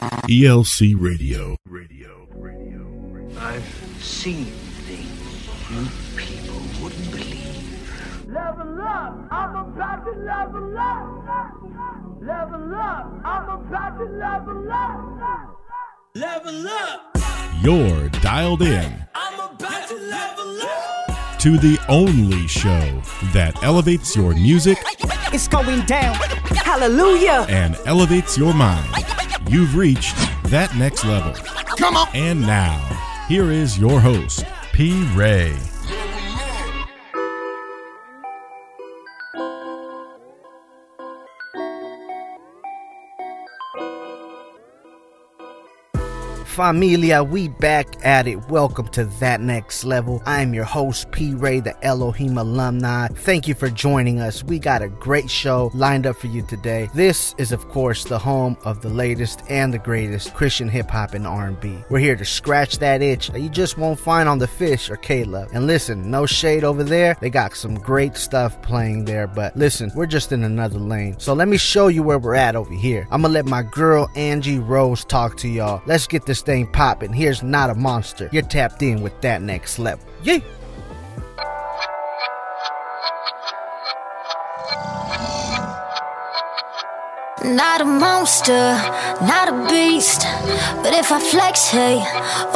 ELC Radio. Radio. Radio. I've seen things you people wouldn't believe. Level up, I'm about to level up. Level up, I'm about to level up. Level up. You're dialed in. I'm about to level up. To the only show that elevates your music. It's going down. Hallelujah. And elevates your mind. You've reached that next level. Come on. And now, here is your host, P. Ray. Familia, we back at it. Welcome to That Next Level. I'm your host, P. Ray, the Elohim alumni. Thank you for joining us. We got a great show lined up for you today. This is, of course, the home of the latest and the greatest Christian hip hop and R&B. We're here to scratch that itch that you just won't find on the Fish or K-Love. And listen, no shade over there. They got some great stuff playing there, but listen, we're just in another lane. So let me show you where we're at over here. I'm gonna let my girl Angie Rose talk to y'all. Let's get this thing popping. Here's not a monster. You're tapped in with that next level. Yeah. Not a monster, not a beast. But if I flex, hey,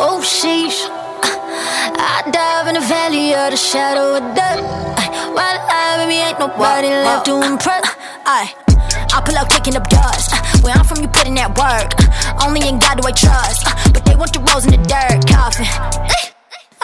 oh sheesh. I dive in the valley of the shadow of death. While I, baby, ain't nobody left to impress. I, I pull out kicking up dust. Where I'm from, you put in that work. Only in God do I trust. But they want the rose in the dirt coffin.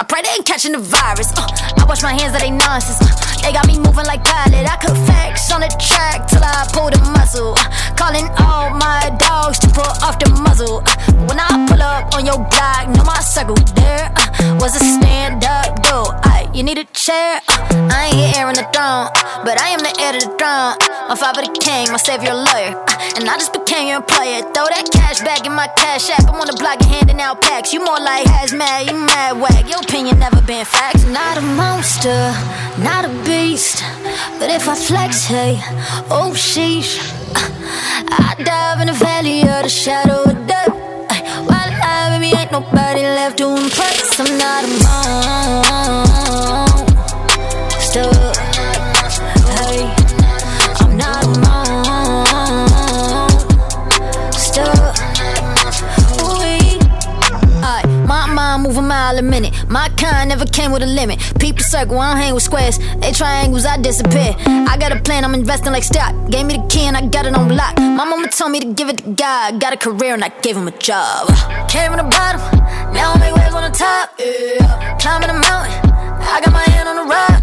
I pray they ain't catching the virus. Uh, I wash my hands of they nonsense. Uh, they got me moving like pilot. I could facts on the track till I pull the muscle. Uh, calling all my dogs to pull off the muzzle. Uh, when I pull up on your block, know my circle there uh, was a stand up dude. You need a chair. Uh, I ain't here on the throne, but I am the heir to the throne. My father the king, my savior lawyer, and I just became your employer. Throw that cash back in my cash app. I'm on the block and handing out packs. You more like hazmat, you mad wag. Opinion never been facts. Not a monster, not a beast. But if I flex, hey, oh sheesh. I dive in the valley of the shadow of death. While I, baby, ain't nobody left to impress. I'm not a mile a minute. My kind never came with a limit. People circle, I don't hang with squares. They triangles, I disappear. I got a plan, I'm investing like stock. Gave me the key and I got it on lock. My mama told me to give it to God. Got a career and I gave him a job. Came from the bottom, now I make waves on the top. Climbing the mountain, I got my hand on the rock.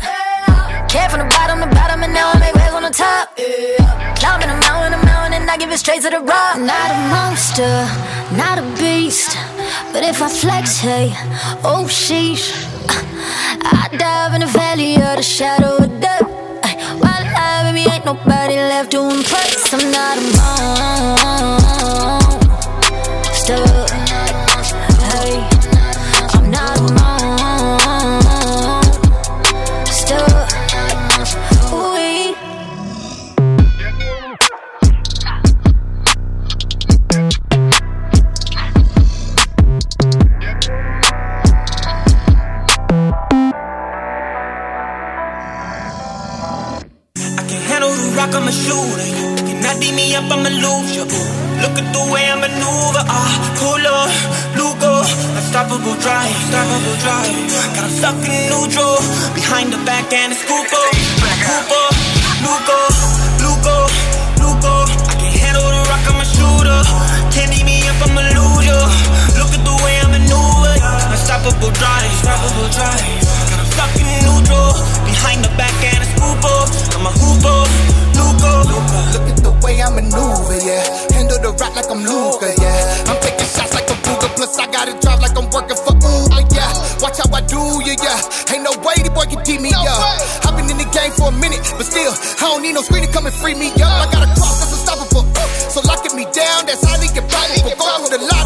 Came from the bottom, the bottom, and now I make on the top. Yeah. Climbing the mountain, the mountain, and I give it straight to the rock. Not a monster, not a beast. But if I flex, hey, oh sheesh. I dive in the valley of the shadow of death. While I, baby, ain't nobody left to impress. I'm not a monster. I'm a shooter. You cannot beat me up, I'ma lose you. Look at the way I maneuver. Ah, pull up, Lugo, unstoppable drive, unstoppable drive. Got a stuck in neutral, behind the back and a scoop up. Cooper, Lugo, Lugo, Lugo. I can handle the rock, I'm a shooter. Can't beat me up, I'ma lose you. Look at the way I maneuver. Unstoppable drive, unstoppable drive. Got a stuck in neutral, behind the back and a scoop. I'm a hooper, Lugo. Look at the way I maneuver, yeah. Handle the rock like I'm Luca, yeah. I'm taking shots like a Ruger, plus I got it drive like I'm working for Uber, yeah. Watch how I do you, yeah. Ain't no way the boy can keep me up. I've been in the game for a minute, but still, I don't need no screen to come and free me up. I got a cross that's unstoppable, so locking me down, that's highly improbable. Going with a lot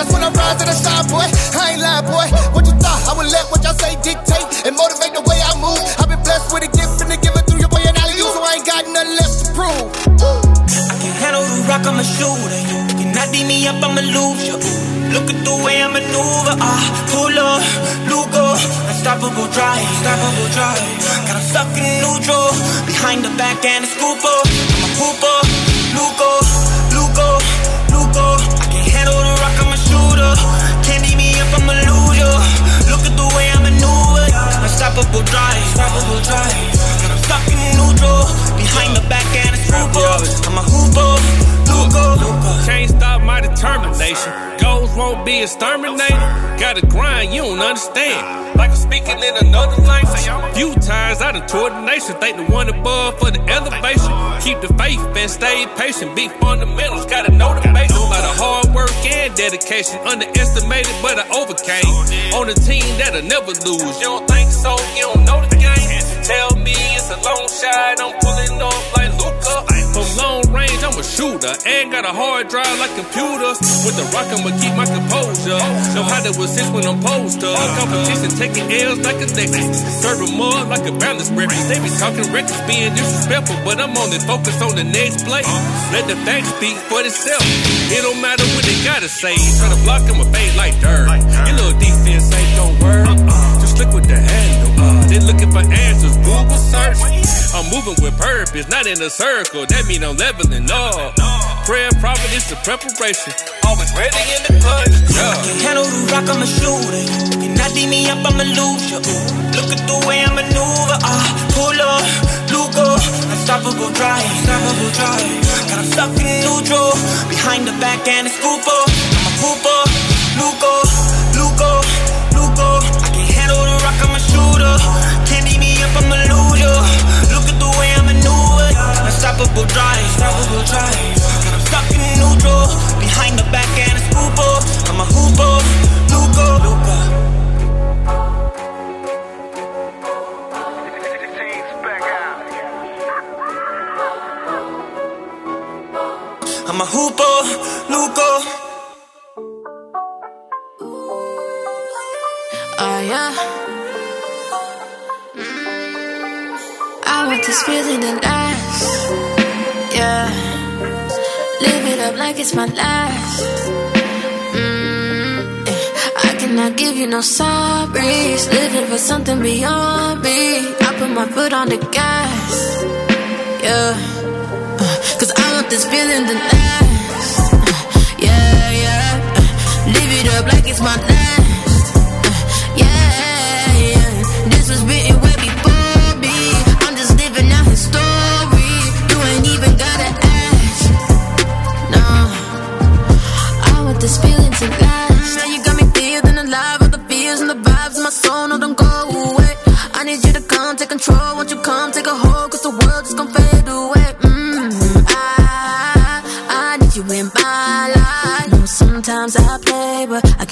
that's when I rise to the shine, boy. I ain't lying, boy. What you thought? I would let what y'all say dictate and motivate the way I move. I've been blessed with a gift and give it through your boy and alley so I ain't got nothing left to prove. I can handle the rock, I'm a shooter. You cannot beat me up, I'ma lose you. Look at the way I maneuver. Ah, pull up, Lugo, unstoppable drive, unstoppable drive. Got him stuck in neutral, behind the back and a scooper. I'm a hooper, Lugo, Lugo, Lugo. I can handle the rock, I'm a shooter. Can't beat me up, I'ma lose you. Look at the way I maneuver. Unstoppable drive, unstoppable drive. Him stuck in neutral, behind the back and a scooper. I'm a hooper, Lugo, Lugo. Can't stop my determination. Goals won't be exterminated. Gotta grind, you don't understand. Like I'm speaking in another language. Few times I done toured the nation. Thank the one above for the elevation. Keep the faith and stay patient. Big fundamentals, gotta know the basics. Lot of hard work and dedication. Underestimated, but I overcame. On a team that'll never lose. You don't think so? You don't know the game. Tell me it's a long shot. I'm pulling off like Luca. Long range, I'm a shooter. And got a hard drive like computers. With the rock, I'ma keep my composure. Know how to assist when I'm posed up. Competition taking L's like a Lexus. Serving mud like a balance breakfast. They be talking records, being disrespectful. But I'm only focused on the next play. Let the facts speak for itself. It don't matter what they gotta say. Try to block them, a fade like dirt. Your little defense ain't gon' work. Just look with the handle. They looking for answers. Google search. I'm moving with purpose, not in a circle. That mean I'm leveling up. Prayer, providence, the preparation. Always ready in the clutch. Yeah. Handle the rock, I'm a shooter. You cannot beat me up, I'ma lose you. Look at the way I maneuver. Ah, pull up, Lugo, unstoppable drive, unstoppable drive. Got him stuck in neutral, behind the back and a scooper. I'm a Lugo, Lugo. It's my last. Mm, eh. I cannot give you no sorries. Living for something beyond me. I put my foot on the gas. Yeah. Uh, Cause I want this feeling to last. Uh, Yeah, yeah. Uh, Live it up like it's my last.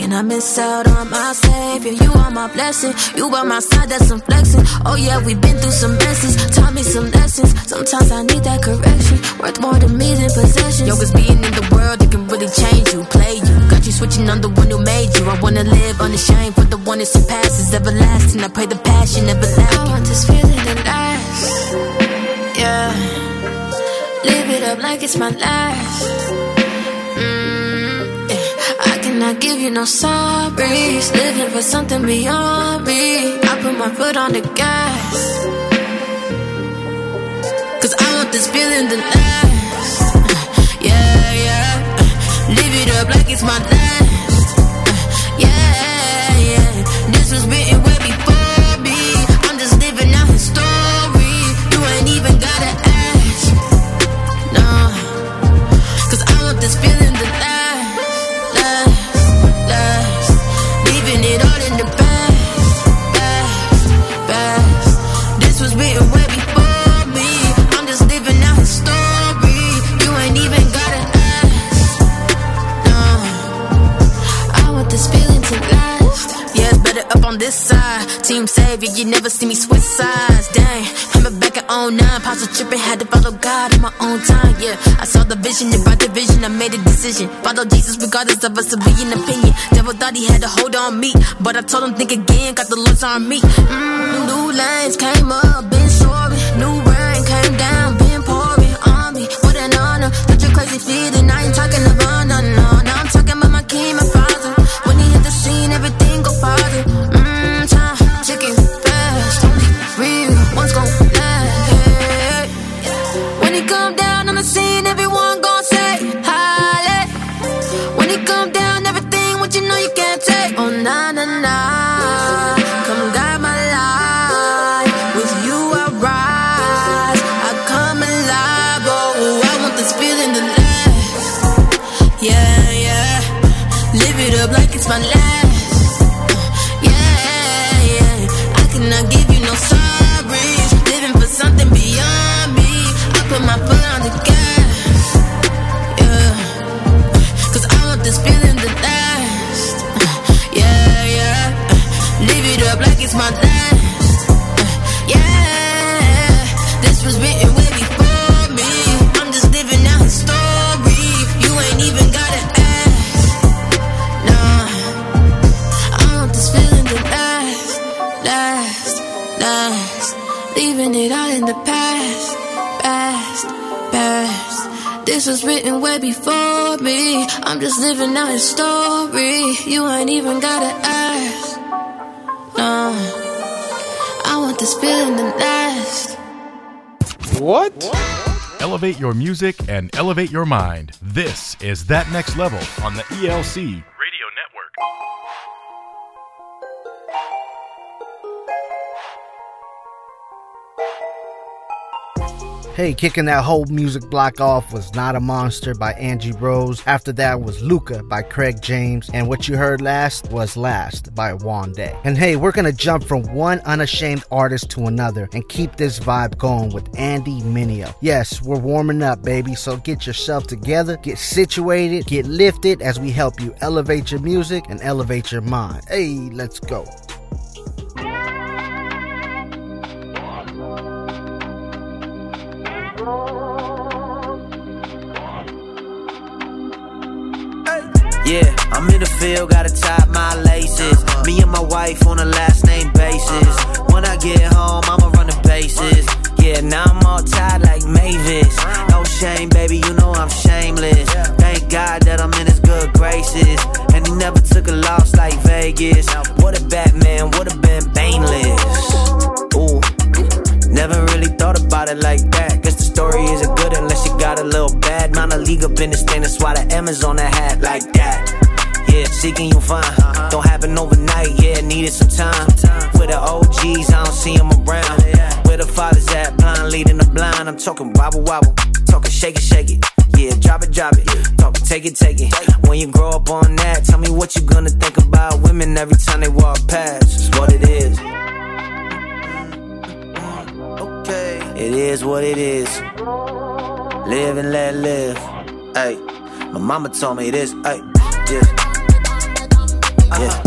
But I miss out on my savior. You are my blessing. You by my side, that's some flexing. Oh yeah, we've been through some messes. Taught me some lessons. Sometimes I need that correction. Worth more to me than possessions. Yo, cause being in the world, it can really change you, play you. Got you switching on the one who made you. I wanna live unashamed for the one that surpasses everlasting. I pray the passion never lacking. I want this feeling to last. Yeah. Live it up like it's my last. Mm, I give you no sorries. Living for something beyond me. I put my foot on the gas. Cause I want this feeling to last. Yeah, yeah. Live it up like it's my last. Yeah, yeah. This was written you never see me switch sides. Dang, remember back at 09, Pops was tripping, had to follow God in my own time. Yeah, I saw the vision, if the vision, I made a decision. Follow Jesus regardless of a civilian opinion. Devil thought he had a hold on me, but I told him think again, got the Lord's on me. Mm, new lines came up, been sorry. New rain came down, been pouring on me. What an honor, such a crazy feeling. I ain't way before me. I'm just living out his story. You ain't even gotta ask. No. I want this feeling to last. What? Elevate your music and elevate your mind. This is That Next Level on the ELC Hey, kicking that whole music block off was Not a Monster by Angie Rose. After that was Luca by Craig James. And what you heard last was Last by Juan Day. And hey, we're gonna jump from one unashamed artist to another and keep this vibe going with Andy Mineo. Yes, we're warming up, baby, so get yourself together, get situated, get lifted as we help you elevate your music and elevate your mind. Hey, let's go. I'm in the field, gotta tie my laces. Uh-huh. Me and my wife on a last name basis. Uh-huh. When I get home, I'ma run the bases. Yeah, now I'm all tied like Mavis. No shame, baby, you know I'm shameless. Thank God that I'm in his good graces. And he never took a loss like Vegas. What a Batman, would've been baneless. Ooh. Never really thought about it like that. Guess the story isn't good unless you got a little bad. Mind a league up in the stand, that's why the M's on the hat like that. Yeah, seeking you find. Don't happen overnight, yeah, needed some time. With the OGs, I don't see them around. Where the fathers at, blind leading the blind. I'm talking wobble wobble, talking shake it, shake it. Yeah, drop it, drop it. Talking take it, take it. When you grow up on that, tell me what you gonna think about women every time they walk past. It's what it is. Okay. It is what it is. Live and let live. Hey, my mama told me this. Hey, yeah. Yeah.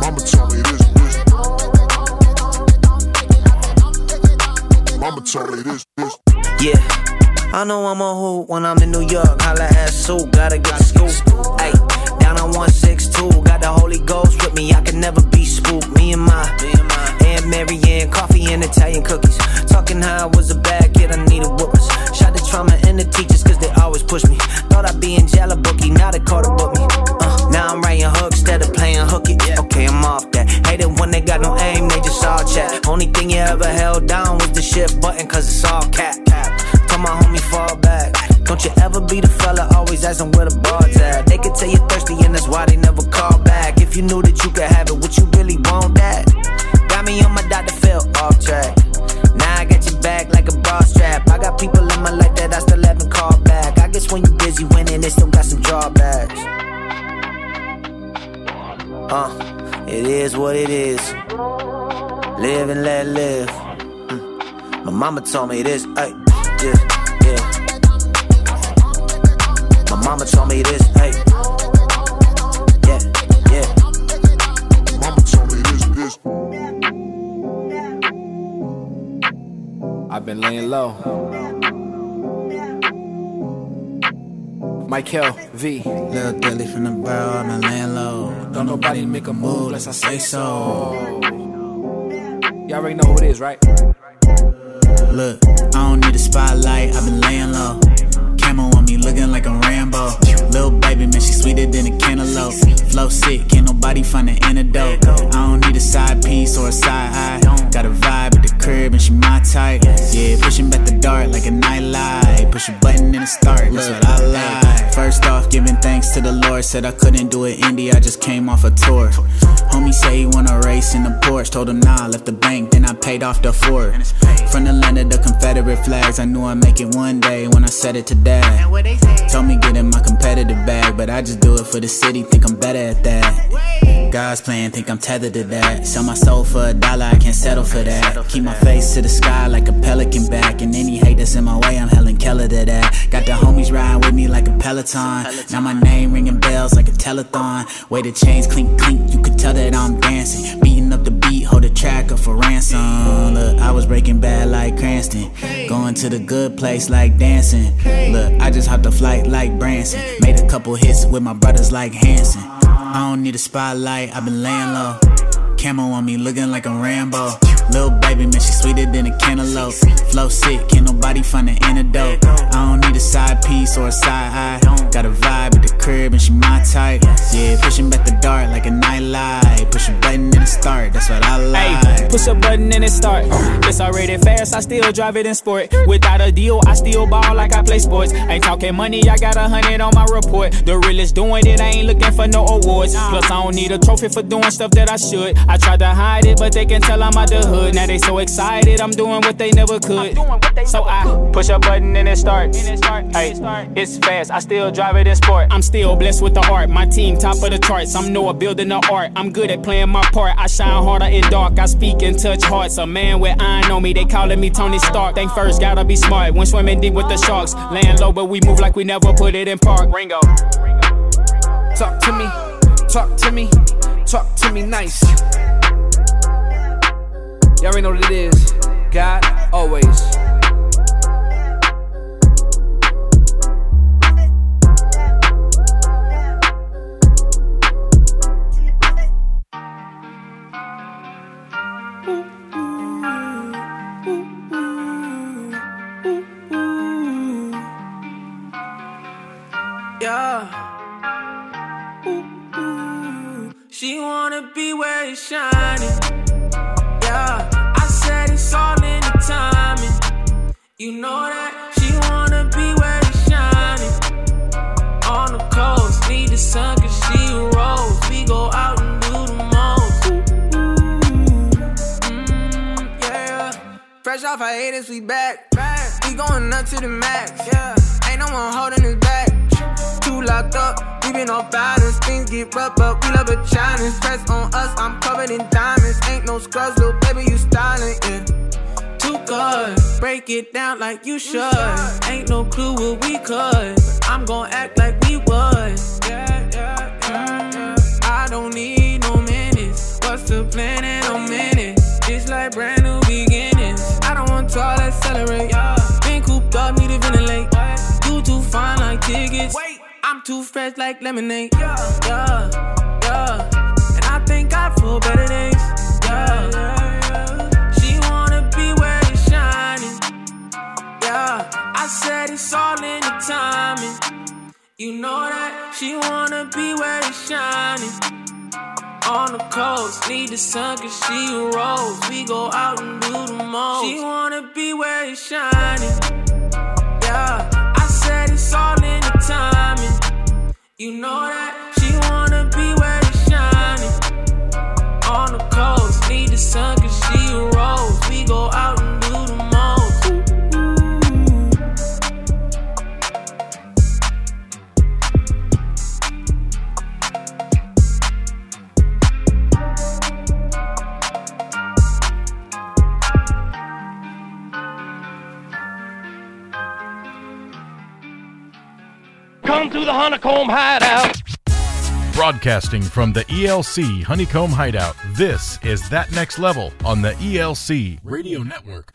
Mama told me this, this. Mama told me this, this. Yeah. I know I'm a hoot when I'm in New York. Holla at Sue, gotta get the scoop. Hey, down on 162, got the Holy Ghost with me. I can never be spooked. Me and my, me and my Aunt Mary Ann, coffee and Italian cookies. Talking how I was a bad kid, I needed whoopers. Shot the trauma in the teachers, cause they always push me. Thought I'd be in jail bookie, now they caught a book me. Uh, I'm writing hooks instead of playing hooky. Okay, I'm off that. Hate it when they got no aim, they just all chat. Only thing you ever held down was the shift button, cause it's all cap. Tell my homie fall back. Don't you ever be the fella always asking where the bar's at. They could tell you thirsty and that's why they never call back. If you knew that mama told me this, hey, yeah, yeah. My mama told me this, hey. Yeah, yeah. Mama told me this, this. I've been laying low. Michael V. Little dilly from the barrel, I've been laying low. Don't nobody make a move unless I say so. Y'all already know who it is, right? Look, I don't need a spotlight, I've been laying low. Camo on me looking like a Rambo. Little baby, man, she sweeter than a cantaloupe. Flow sick, can't nobody find an antidote. I don't need a side piece or a side eye. Got a vibe crib and she my type. Yeah, pushing back the dart like a nightlight. Push a button and it start, that's what I like. First off, giving thanks to the Lord. Said I couldn't do it indie, I just came off a tour. Homie say he wanna race in the Porsche. Told him nah, left the bank, then I paid off the Ford. From the land of the Confederate flags, I knew I'd make it one day when I said it to dad. Told me get in my competitive bag, but I just do it for the city, think I'm better at that. God's plan, think I'm tethered to that. Sell my soul for a dollar, I can't settle for that. Keep my face to the sky like a pelican back, and any hate that's in my way, I'm Helen Keller to that. Got the homies riding with me like a peloton. Now my name ringing bells like a telethon. Way the chains clink clink, you could tell that I'm dancing. Beating up the beat, hold the track up for ransom. Look, I was breaking bad like Cranston. Going to the good place like dancing. Look, I just hopped a flight like Branson. Made a couple hits with my brothers like Hanson. I don't need a spotlight, I've been laying low. Camo on me looking like a Rambo. Little baby, man, she sweeter than a cantaloupe. Flow sick, can't nobody find an antidote. I don't need a side piece or a side eye. Got a vibe at the crib and she my type. Yeah, pushing back the dart like a nightlight. Start, that's what I like. Hey, push a button and it start. It's already fast, I still drive it in sport. Without a deal, I still ball like I play sports. Ain't talking money, I got a hundred on my report. The realest doing it, I ain't looking for no awards. Plus, I don't need a trophy for doing stuff that I should. I tried to hide it, but they can tell I'm out the hood. Now they so excited, I'm doing what they never could. So I push a button and it starts. Hey, it's fast, I still drive it in sport. I'm still blessed with the art. My team top of the charts. I'm Noah building the art. I'm good at playing my part. I shine harder in dark. I speak and touch hearts. A man with iron on me, they calling me Tony Stark. Think first, gotta be smart. When swimming deep with the sharks, laying low, but we move like we never put it in park. Ringo. Talk to me, talk to me, talk to me nice. Y'all already know what it is. God, always. Yeah. Ooh, ooh. She wanna be where it's shining. Yeah. I said it's all in the timing. You know that she wanna be where it's shining. On the coast, need the sun cause she rose. We go out and do the most. Mm, yeah. Fresh off hiatus, we back. back. We going up to the max. Yeah. Ain't no one holding us back. Two locked up, we been off balance. Things get rough, but we love a challenge. Press on us, I'm covered in diamonds. Ain't no scrubs, little baby, you styling, yeah. Too good, break it down like you should. Ain't no clue what we could. I'm gon' act like we. Mm, I don't need no minutes. What's the plan in a minute? It's like brand new beginnings. I don't want to all accelerate. Been Too fresh like lemonade. Yeah, yeah, yeah. And I thank God for better days. Yeah, yeah. She wanna be where it's shining. Yeah, I said it's all in the timing. You know that she wanna be where it's shining. On the coast, need the sun cause she a rose. We go out and do the most. She wanna be where it's shining. Yeah, I said it's all in. You know that she wanna be where it's shining. On the coast, need the sun To the Honeycomb Hideout. Broadcasting from the ELC Honeycomb Hideout, this is That Next Level on the ELC Radio Network.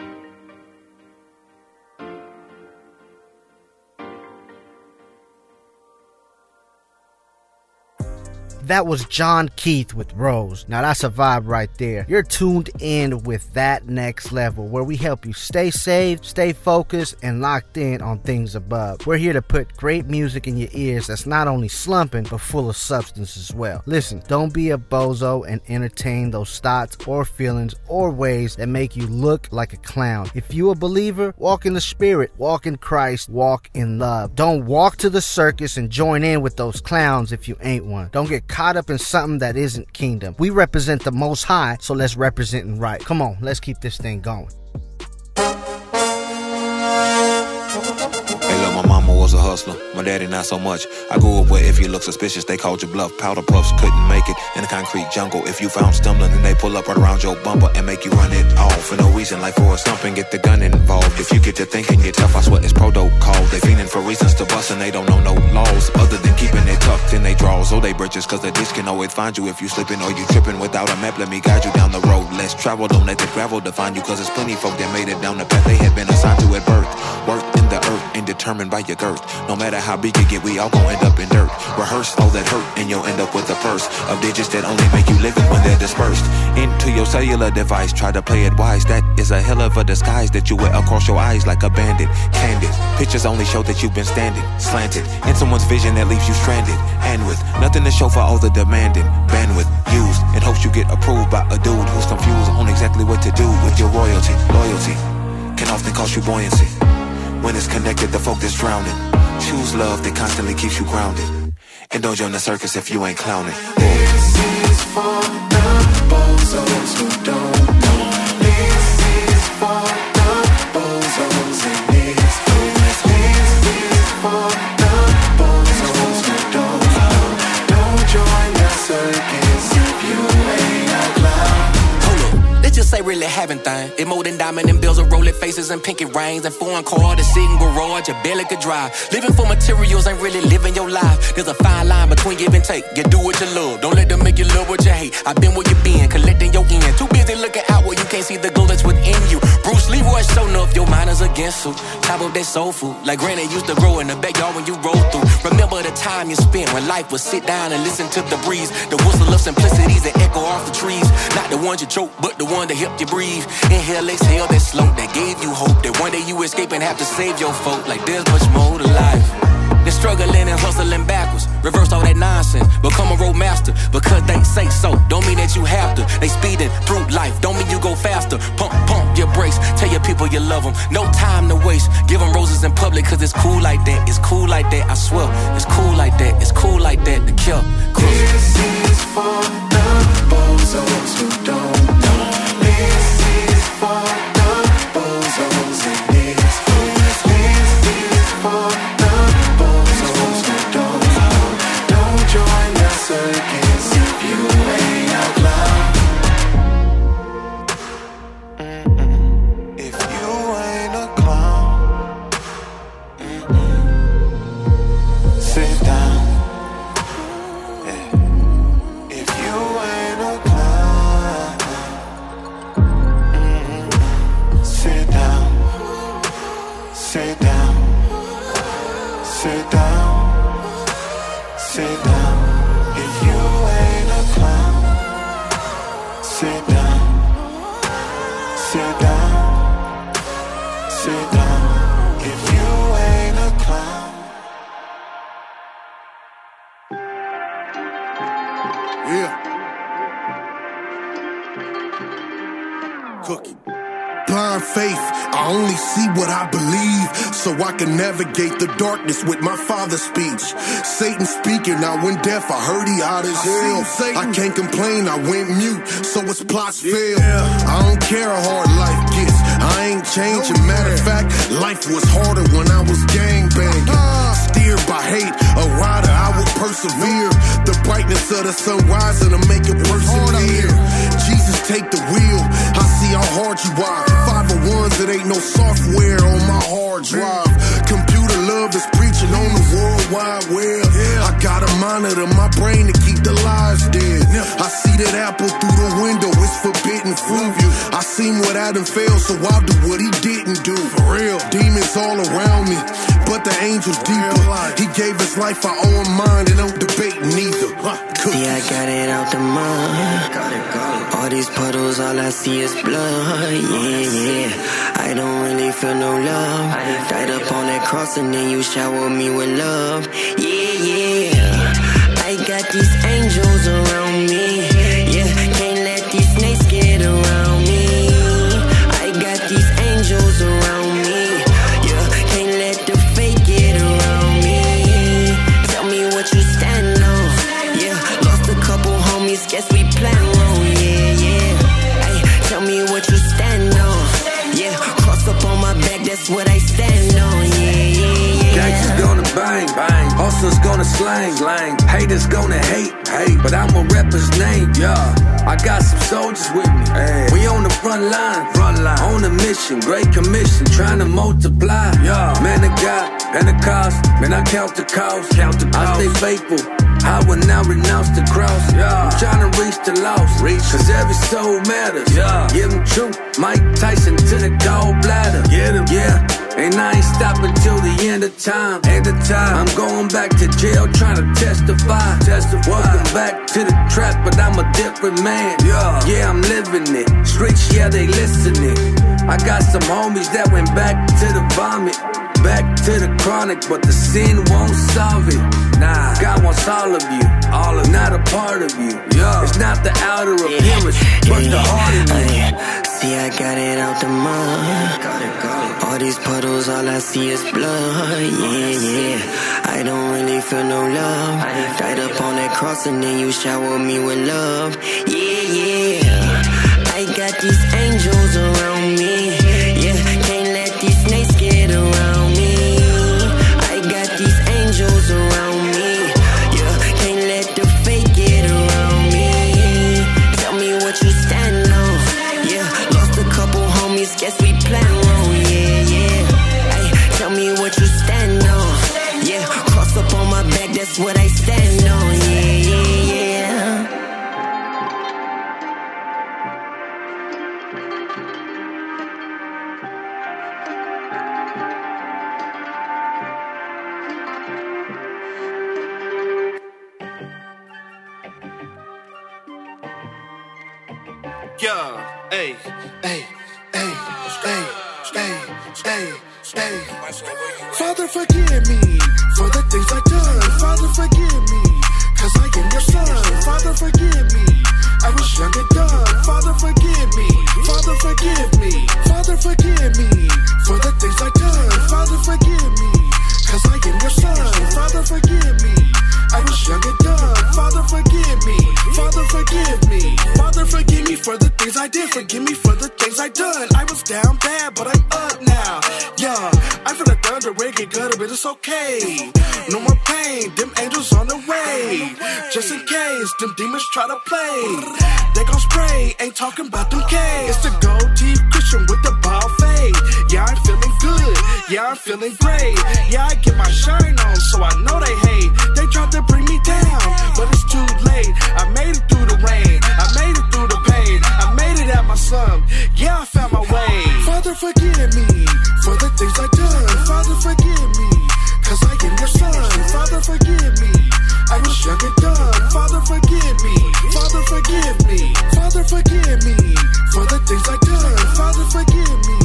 That was John Keith with Rose. Now that's a vibe right there. You're tuned in with that next level where we help you stay safe, stay focused, and locked in on things above. We're here to put great music in your ears that's not only slumping but full of substance as well. Listen, don't be a bozo and entertain those thoughts or feelings or ways that make you look like a clown. If you a believer, walk in the spirit, walk in Christ, walk in love. Don't walk to the circus and join in with those clowns if you ain't one. Don't get caught up in something that isn't kingdom. We represent the most high, so let's represent and right. Come on, let's keep this thing going. Was a hustler, my daddy not so much. I grew up where if you look suspicious, they called you bluff. Powder puffs couldn't make it in the concrete jungle. If you found stumbling, then they pull up right around your bumper and make you run it off for no reason, like for a stumping, get the gun involved. If you get to thinking you're tough, I swear it's protocol. They fiending for reasons to bust and they don't know no laws other than keeping it tucked in they draws or oh, they britches. Cause the ditch can always find you if you slipping or you tripping without a map. Let me guide you down the road. Less travel, don't let the gravel define you. Cause there's plenty folk that made it down the path they had been assigned to at birth. Determined by your girth. No matter how big you get, we all gon' end up in dirt. Rehearse all that hurt and you'll end up with a purse of digits that only make you live it when they're dispersed. Into your cellular device, try to play it wise. That is a hell of a disguise that you wear across your eyes like a bandit. Candid. Pictures only show that you've been standing, slanted. In someone's vision that leaves you stranded. And with nothing to show for all the demanding. Bandwidth used in hopes you get approved by a dude who's confused on exactly what to do with your royalty. Loyalty can often cost you buoyancy. When it's connected, the folk that's drowning. Choose love that constantly keeps you grounded. And don't join the circus if you ain't clowning. This is for the bozos who don't up, just say really having thing. It more than diamond and bills of rolling faces and pinky rings and foreign car, the sitting garage, you barely could drive. Living for materials ain't really living your life. There's a fine line between give and take. You do what you love, don't let them make you love what you hate. I've been where you been, collecting your end. Too busy looking out where you can't see the glow that's within you. Bruce Leroy show enough, your mind is against you. Top of that soul food, like granny used to grow in the backyard when you roll through. Remember the time you spent when life was sit down and listen to the breeze. The whistle of simplicities that echo off the trees. Not the ones you choke, but the one that helped you breathe. Inhale, exhale, that slow that gave you hope. That one day you escape and have to save your folk. Like there's much more to life. They're struggling and hustling backwards. Reverse all that nonsense. Become a road master because they say so. Don't mean that you have to. They speeding through life. Don't mean you go faster. Pump, pump your brakes. Tell your people you love them. No time to waste. Give them roses in public because it's cool like that. It's cool like that. I swear. It's cool like that. It's cool like that. The kill. Cool. This is for the bozos who don't I can navigate the darkness with my father's speech. Satan speaking, I went deaf, I heard he hot as hell. I can't complain, I went mute, so his plots fail. I don't care how hard life gets, I ain't changing. Matter of fact, life was harder when I was gang gangbanging. Steered by hate, a rider, I will persevere. The brightness of the sun rising to make it person near. Jesus, take the wheel. See how hard you are. 501s, it ain't no software on my hard drive. Computer love is preaching on the world wide web. I gotta monitor my brain to keep the lies dead. I see that apple through the window, it's forbidden fruit. I seen what Adam failed, so I'll do what he didn't do. For real. Demons all around me, but the angels deeper. He gave his life, I owe him mine, and don't debate neither. Huh, Yeah, I got it out the mind. Gotta go. All these puddles, all I see is blood. Yeah, yeah. I don't really feel no love. Died up on that cross and then you shower me with love. Yeah, yeah. These angels Slang, slang. Haters gonna hate, hate. But I'm a rapper's name, yeah. I got some soldiers with me. We on the front line, front line. On a mission, great commission, trying to multiply. Yeah. Man of God, Pentecost, man, I count the cost. Count the cost. I stay faithful. I will now renounce the cross. Yeah. I'm trying to reach the lost. Reach. Cause every soul matters. Yeah. Give them truth. Mike Tyson to the gallbladder. Get him. Yeah. And I ain't stopping till the end of time. End of time. I'm going back to jail trying to testify. Testify. Welcome back to the trap, but I'm a different man. Yeah. Yeah, I'm living it. Streets, yeah, they listening. I got some homies that went back to the vomit. Back to the chronic, but the sin won't solve it. Nah, God wants all of you, all of not a part of you. Yeah, it's not the outer appearance, but the heart of you. See, I got it out the mud. All these puddles, all I see is blood. Yeah, yeah. I don't really feel no love. Died up on that cross and then you shower me with love. Yeah, yeah. Me. For the things I it's okay. No more pain. Them angels on the way. Just in case them demons try to play. They gon' spray. Ain't talking about them K. It's the gold teeth Christian with the ball fade. Yeah, I'm feeling good. Yeah, I'm feeling great. Yeah, I get my shine on, so I know they hate. They tried to bring me down, but it's too late. I made it through the rain. I made it through the pain. I made it at my slum. Yeah, I found my way. Father, forgive me for the things I done. Father, forgive me, cause I am your son. Father, forgive me. I was young and dumb. Father, forgive me. Father, forgive me. Father, forgive me for the things I done. Father, forgive me,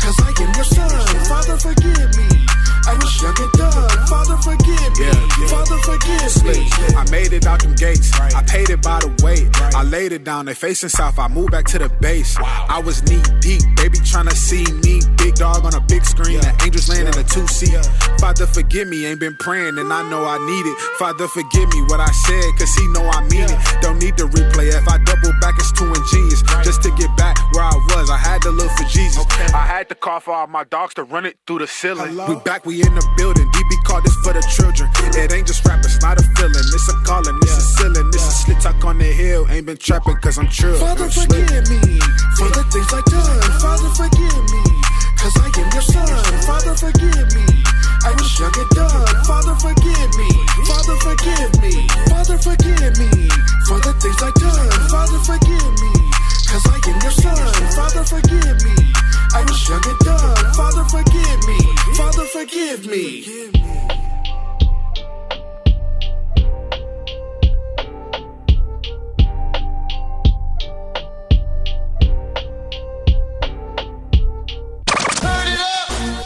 cause I am your son. Father, forgive me. I was young and dumb. Father, forgive me. Father, forgive me. I made it out them gates. I paid it by the weight. I laid it down. They facing south. I moved back to the base. I was knee deep. Baby trying to see me. Big dog on a big screen. The angels land in a two seat. Father, forgive me. Ain't been praying and I know I need it. Father, forgive me what I said, cause he know I mean it. Don't need to replay. If I double back, it's too ingenious. Just to get back where I was, I had to look for Jesus. I had to call for all my dogs to run it through the ceiling. We back, we in the building. DB called this for the children. It ain't just rap, it's not a feeling. It's a calling, it's a ceiling. It's a slit tuck on the hill. Ain't been trapping cause I'm true. Father, forgive me for the things I done. Father, forgive me, cause I am your son. Father, forgive me. I was young and dumb. Father, forgive me. Father, forgive me. Father, forgive me for the things I done. Father, forgive me, cause I am your son. Father, forgive me. I was young and dumb. Father, forgive me. Father, forgive me.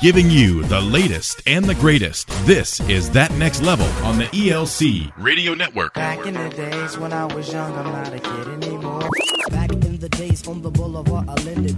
giving you the latest and the greatest. This is That Next Level on the ELC Radio Network. Back in the days when I was young, I'm not a kid anymore. Back the days on the boulevard, I landed.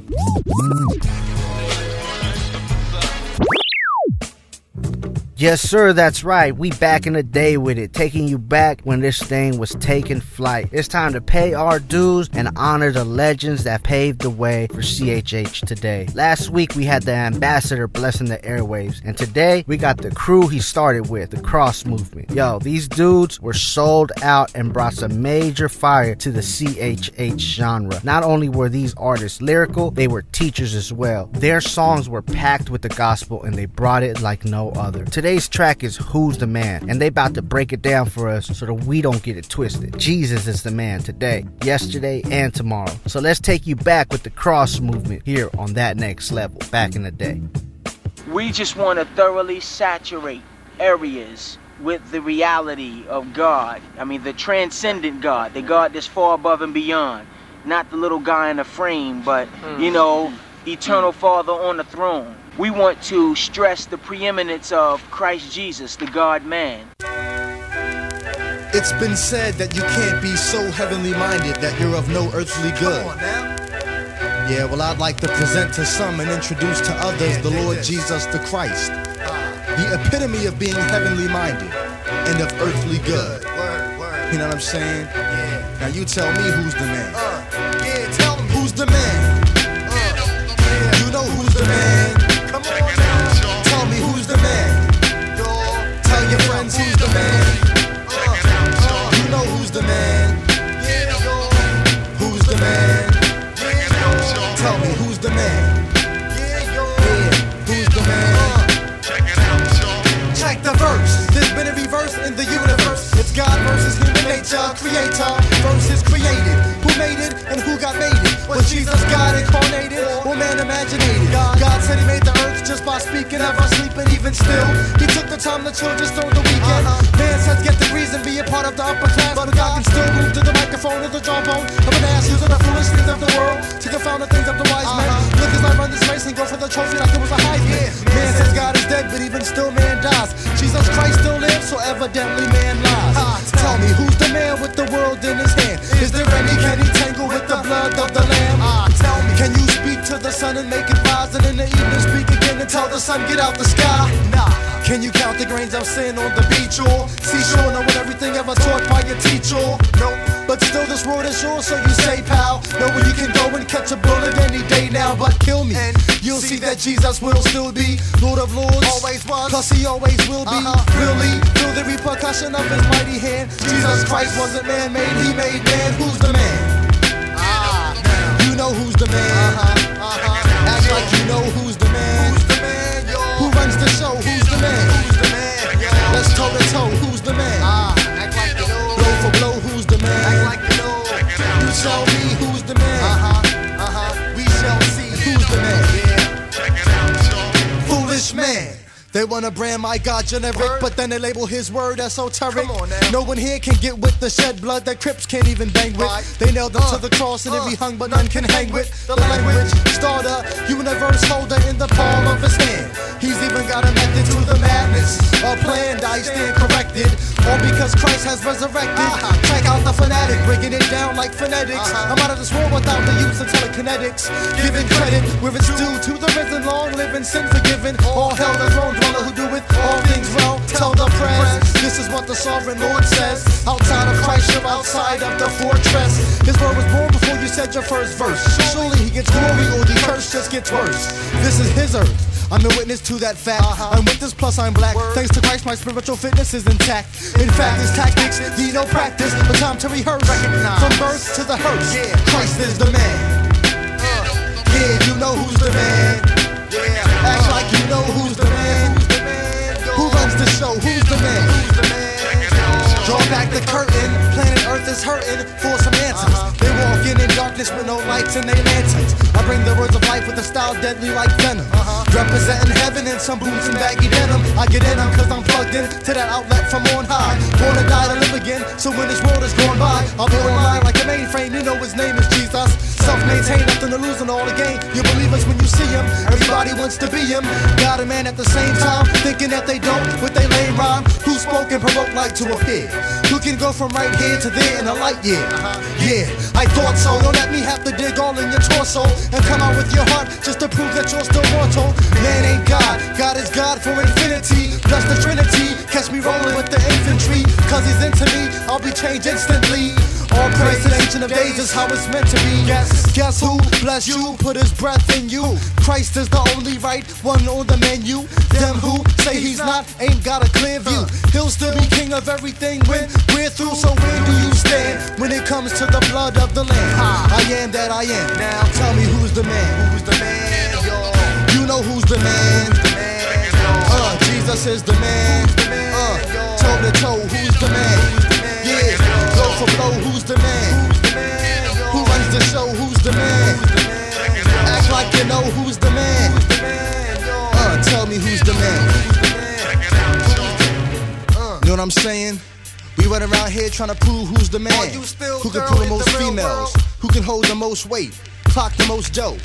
Yes, sir, that's right. We back in the day with it, taking you back when this thing was taking flight. It's time to pay our dues and honor the legends that paved the way for CHH today. Last week we had the ambassador blessing the airwaves, and today we got the crew he started with, the Cross Movement. Yo, these dudes were sold out and brought some major fire to the CHH genre. Not only were these artists lyrical, they were teachers as well. Their songs were packed with the gospel and they brought it like no other. Today's track is Who's the Man, and they about to break it down for us so that we don't get it twisted. Jesus is the man today, yesterday, and tomorrow. So let's take you back with the cross movement here on that next level, back in the day. We just want to thoroughly saturate areas with the reality of God. I mean, the transcendent God, the God that's far above and beyond. Not the little guy in a frame, but, you hmm. know, eternal Father on the throne. We want to stress the preeminence of Christ Jesus, the God man. It's been said that you can't be so heavenly minded that you're of no earthly good. Yeah, well, I'd like to present to some and introduce to others the Lord Jesus the Christ, the epitome of being heavenly minded and of earthly good. You know what I'm saying? Now you tell me who's the man. Yeah, tell me who's the man. You know who's the man. Who's the man. Uh, you know who's the man. Who's the man? Tell me who's the man. Yeah, who's the man? Check the verse. There's been a reverse in the universe. It's God versus human nature, creator versus created. Who made it and who got made? Was Jesus God incarnated or man imaginated? God said he made the earth just by speaking, never sleeping, even still. He took the time to chill just on the weekend. Uh-huh. Man says get degrees and be a part of the upper class, but God can still move to the microphone or the jawbone of an ass using the foolish things of the world to confound the things of the wise man. Uh-huh. Look as I run this race and go for the trophy like it was a Heisman. Man says God is dead, but even still man dies. Jesus Christ still lives, so evidently man lies. Uh-huh. Tell me who's the man with the world in his hand? Is there any can he tangle the blood of the lamb? Ah, tell me, can you speak to the sun and make it rise, and in the evening speak again and tell the sun get out the sky? Nah. Can you count the grains of sin on the beach or seashore, knowing everything ever taught by your teacher? Nope. But still, this world is yours, so you say, pal. Know where you can go and catch a bullet any day now, but kill me. And you'll see that Jesus will still be Lord of Lords. Always was. Cause he always will be. Uh-huh. Really feel the repercussion of his mighty hand. Jesus Christ wasn't man made, he made man. Who's the man? Know who's the man. Act like you know who's the man. Who's the man, Who runs the show? Who's the man? Who's the man? Let's toe to toe. Who's the man? Act like you know. Blow for blow. Who's the man? Act like you know. You tell me who's the man. Uh huh. Uh huh. We shall see who's the man. Foolish man. They wanna brand my God generic, but then they label his word esoteric. No one here can get with the shed blood that Crips can't even bang with. They nailed him to uh. the cross and if he uh. hung, but none can hang with the language. Starter, universe holder in the palm of his hand. He's even got a method to the madness. A plan, I stand corrected. All because Christ has resurrected. Uh-huh. Check out the fanatic, breaking it down like phonetics. Uh-huh. I'm out of this world without the use of telekinetics. Giving credit where it's due to the risen, long living, sin forgiven. All hell the throne dweller who doeth all things well. Tell the press, this is what the sovereign Lord says. Outside of Christ, you're outside of the fortress. His word was born before you said your first verse. Surely he gets glory or the curse just gets worse. This is his earth. I'm a witness to that fact. Uh-huh. I'm with this, plus I'm black. Thanks to Christ, my spiritual fitness is intact. In fact, his tactics need no practice, but time to rehearse. Recognize. From birth to the hearse, Christ is the man. Uh. Yeah, you know who's the man. Act like you know who's the man. The show? Who's the man? Draw back the curtain. Planet Earth is hurting for some answers. Uh-huh. They walking in darkness with no lights in their lanterns. I bring the words of life with a style deadly like venom. Uh-huh. Representing heaven in some boots and baggy denim. I get in them cause I'm plugged in to that outlet from on high. Born to die to live again, so when this world is gone by, I'll be online like a mainframe. You know his name is Jesus. Self-maintained, nothing to lose and all the gain. You believe us when you see him. Everybody wants to be him. Got a man at the same time, thinking that they don't with they lame rhyme. Who spoke and provoked like to appear? Who can go from right here to there in a light year? Yeah, I thought so. Don't let me have to dig all in your torso and come out with your heart just to prove that you're still mortal. Man ain't God, God is God for infinity. Plus the Trinity, catch me rolling with the infantry. Cause he's into me, I'll be changed instantly. All praise to the ancient of days is how it's meant to be. Guess, guess who? Bless you, put his breath in you. Christ is the only right one on the menu. Them who say he's not ain't got a clear view. He'll still be king of everything when we're through. So where do you stand when it comes to the blood of the lamb? I am that I am. Now tell me who's the man? Who's the man? You know who's the man? Uh, Jesus is the man. Uh, toe to toe, who's the man? Yeah, blow for blow, who's the man? Who runs the show? Who's the man? Act like you know who's the man. Uh, tell me who's the man. Uh, know what I'm saying? We run around here trying to prove who's the man. Who can pull the most females? Who can hold the most weight? Clock the most dough?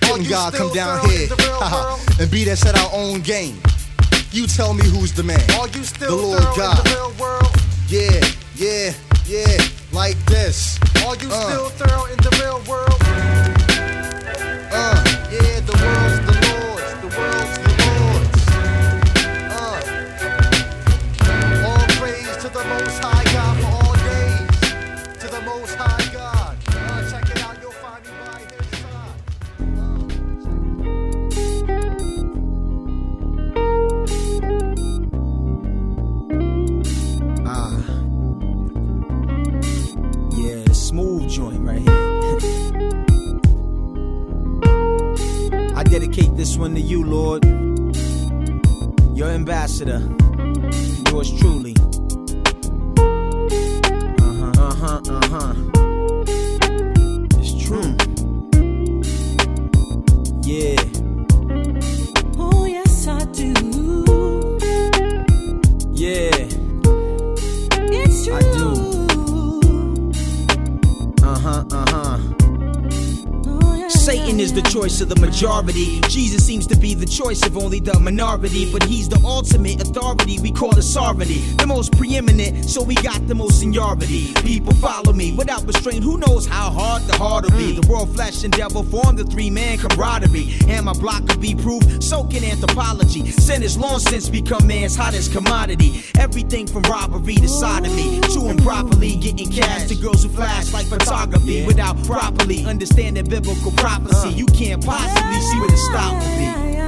Didn't God come down here and beat us at our own game? You tell me who's the man? the Lord God. Yeah, yeah, yeah, like this. Are you still thorough in the real world? Uh, yeah, the world's dedicate this one to you, Lord. Your ambassador. Yours truly. Uh huh, uh huh, uh huh. It's true. Yeah. Oh, yes, I do. Yeah. Satan is the choice of the majority. Jesus seems to be the choice of only the minority. But he's the ultimate authority, we call it sovereignty. The most preeminent, so we got the most seniority. People follow me without restraint. Who knows how hard the heart will be? Mm. The world, flesh, and devil form the three man camaraderie. And my block could be proof, so can anthropology. Sin has long since become man's hottest commodity. Everything from robbery to sodomy to improperly getting cash to girls who flash like photography without properly understanding biblical prophecy. You can't possibly see where the stop will be.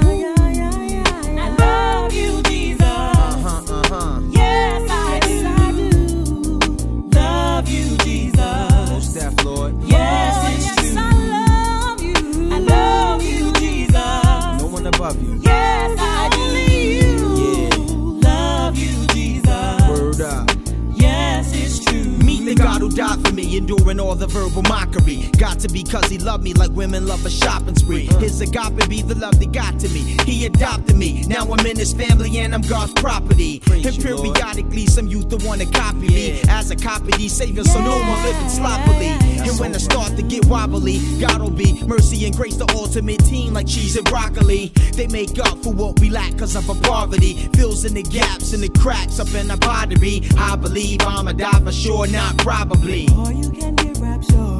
Enduring all the verbal mockery. Got to be because he loved me like women love a shopping spree. His agape be the love that got to me. He adopted me. Now I'm in his family and I'm God's property. and periodically, some youth will wanna copy me as a copy these saviors, so no more living sloppily. and when I start to get wobbly, God will be mercy and grace, the ultimate team like cheese and broccoli. They make up for what we lack cause of our poverty. Fills in the gaps and the cracks up in our pottery. I believe I'm a die for sure, not probably.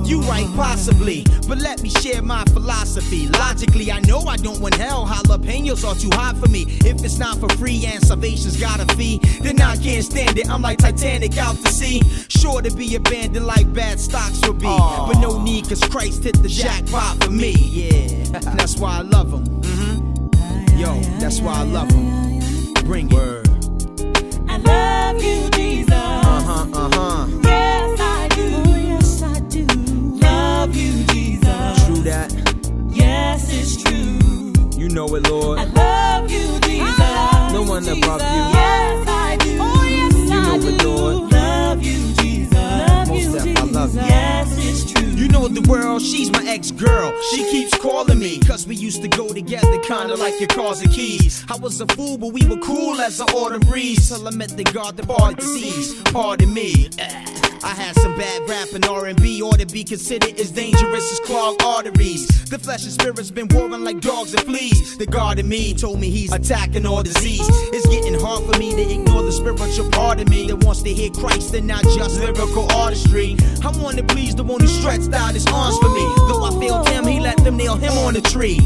You right, possibly, but let me share my philosophy. Logically, I know I don't want hell. Jalapenos are too hot for me. If it's not for free and salvation's got a fee, then I can't stand it. I'm like Titanic out to sea. Sure to be abandoned like bad stocks will be. But no need, cause Christ hit the jackpot for me. Yeah, that's why I love him. Mm-hmm. Yo, that's why I love him. Bring it. Word. I love you, Jesus. Uh huh, uh huh. Know it, Lord. I love you, Jesus. No one above you. Yes, I do. Oh, yes, You know I do. it, Lord. Love you, Jesus. Love Most you, def, I love you. Yes, it's true. You know the world, she's my ex-girl. She keeps calling me, cause we used to go together, kinda like your cars and keys. I was a fool, but we were cool as the autumn breeze. Till I met the God that parted the seas. Pardon me. I had some bad rap and R&B ought to be considered as dangerous as clogged arteries. The flesh and spirit's been warring like dogs and fleas. The God in me told me he's attacking all disease. It's getting hard for me to ignore the spiritual part of me that wants to hear Christ and not just lyrical artistry. I want to please the one who stretched out his arms for me. Though I failed him, he let them nail him on the tree.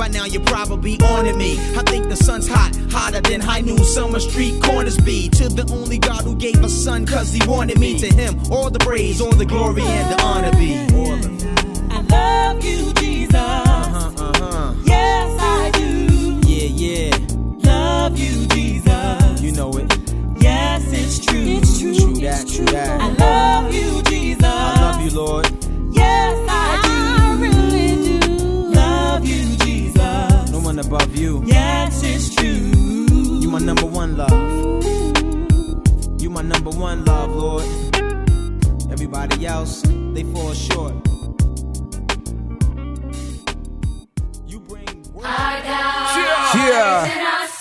By now you're probably on to me. I think the sun's hot, hotter than high noon summer street corners be. To the only God who gave us son, cause he wanted me. To him, all the praise, all the glory, and the honor be. All of it. I love you, Jesus. Uh-huh, uh-huh. Yes, I do. Yeah, yeah. Love you, Jesus. You know it. Yes, it's true. It's true. True that, true that. I love you, Jesus. I love you, Lord. Above you. Yes, it's true. You my number one love. You my number one love, Lord. Everybody else, they fall short. You bring Our God Yeah. is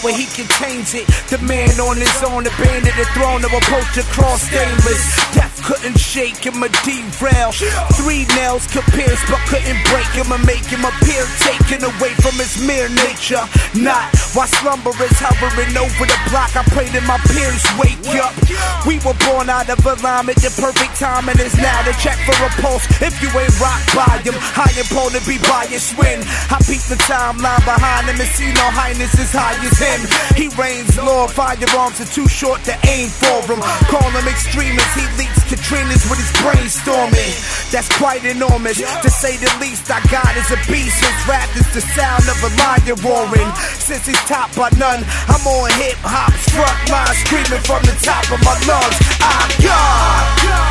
power, he contains it. The man on his own, abandoned the throne of approach the cross stainless. Death couldn't shake him or derail. Three nails could pierce, but couldn't break him or make him appear taken away from his mere nature. Not while slumber is hovering over the block. I pray that my peers wake up. We were born out of alignment. The perfect timing is now to check for a pulse. If you ain't rock by him, high and prone to be biased when I peep the timeline behind him and see no highness as high as him. He reigns, Lord, firearms are too short to aim for him. Call him extremist, he leaks Katrina's with his brainstorming. That's quite enormous, to say the least. Our God is a beast, his rap is the sound of a lion roaring. Since he's top by none, I'm on hip hop, front line, screaming from the top of my lungs. Our God.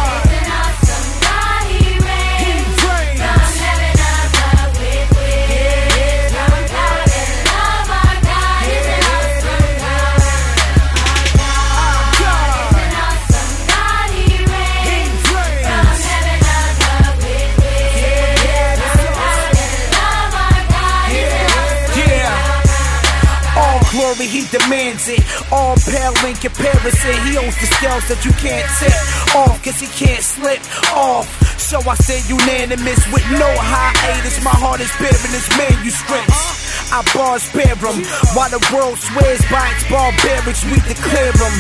He demands it. All pale in comparison. He owns the scales that you can't tip off, cause he can't slip off. So I say unanimous with no hiatus. My heart is bearing his manuscripts. I bars spare him while the world swears by its barbarics. We declare him.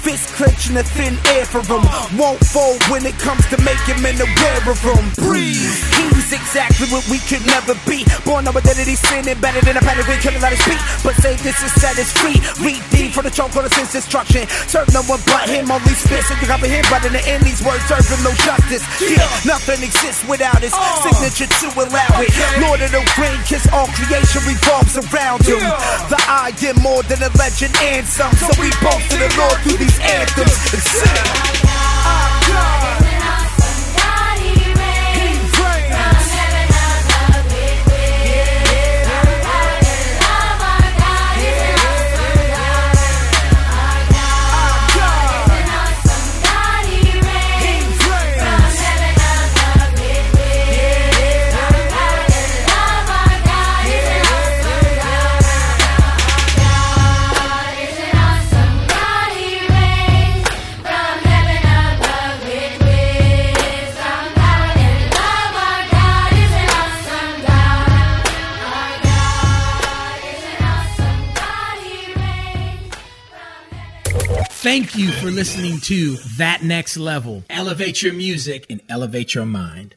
Fist clenching the thin air for him. Won't fold when it comes to making men aware of him. Breathe. He's exactly what we could never be. Born of identity, sinning better than a panic. We couldn't let us speak. But say this is set us free. Read deep for the choke on the sense destruction. Serve no one but him. Only spit so you comprehend. But in the end, these words serve him no justice. Yeah, nothing exists without his uh. signature to allow it. Lord of the ring, cause all creation revolves around him. The I am more than a legend and some. So we boast to the Lord through these anthems and sing. Thank you for listening to That Next Level. Elevate your music and elevate your mind.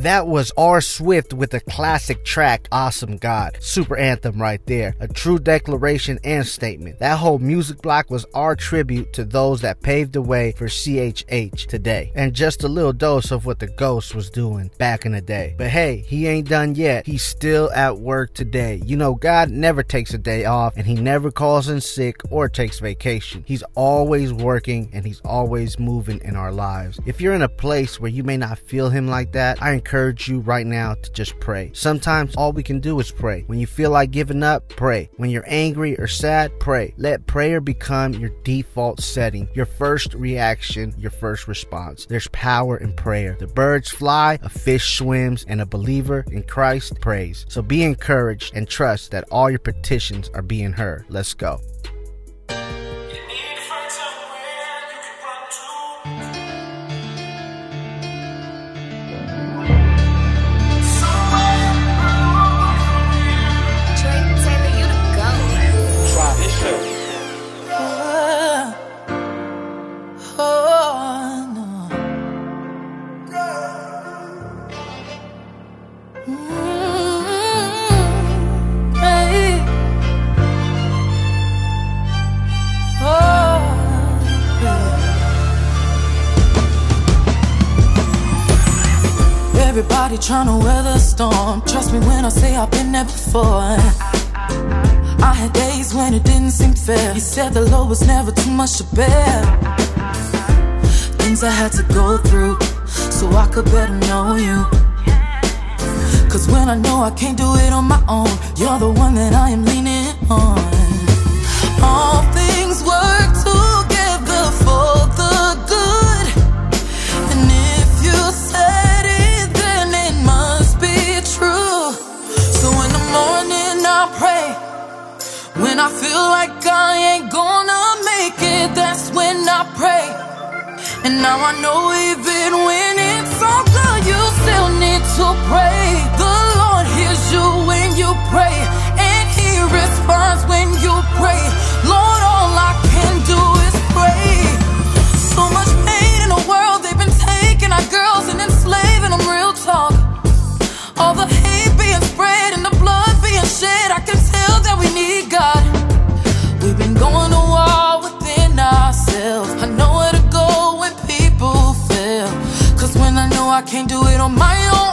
That was R. Swift with a classic track, Awesome God. Super anthem right there. A true declaration and statement. That whole music block was our tribute to those that paved the way for CHH today. And just a little dose of what the Ghost was doing back in the day. But hey, he ain't done yet. He's still at work today. You know, God never takes a day off and he never calls in sick or takes vacation. He's always working and he's always moving in our lives. If you're in a place where you may not feel him like that, I encourage you right now to just pray. Sometimes all we can do is pray. When you feel like giving up, pray. When you're angry or sad, pray. Let prayer become your default setting, your first reaction, your first response. There's power in prayer. The birds fly, a fish swims, and a believer in Christ prays. So be encouraged and trust that all your petitions are being heard. Let's go. Everybody to weather the storm. Trust me when I say I've been there before. I had days when it didn't seem fair. You said the low was never too much to bear. Things I had to go through so I could better know you. Cause when I know I can't do it on my own, you're the one that I am leaning on. All things feel like I ain't gonna make it, that's when I pray. And now I know even when it's all good, you still need to pray. The Lord hears you when you pray, and He responds when you pray. Lord, can't do it on my own,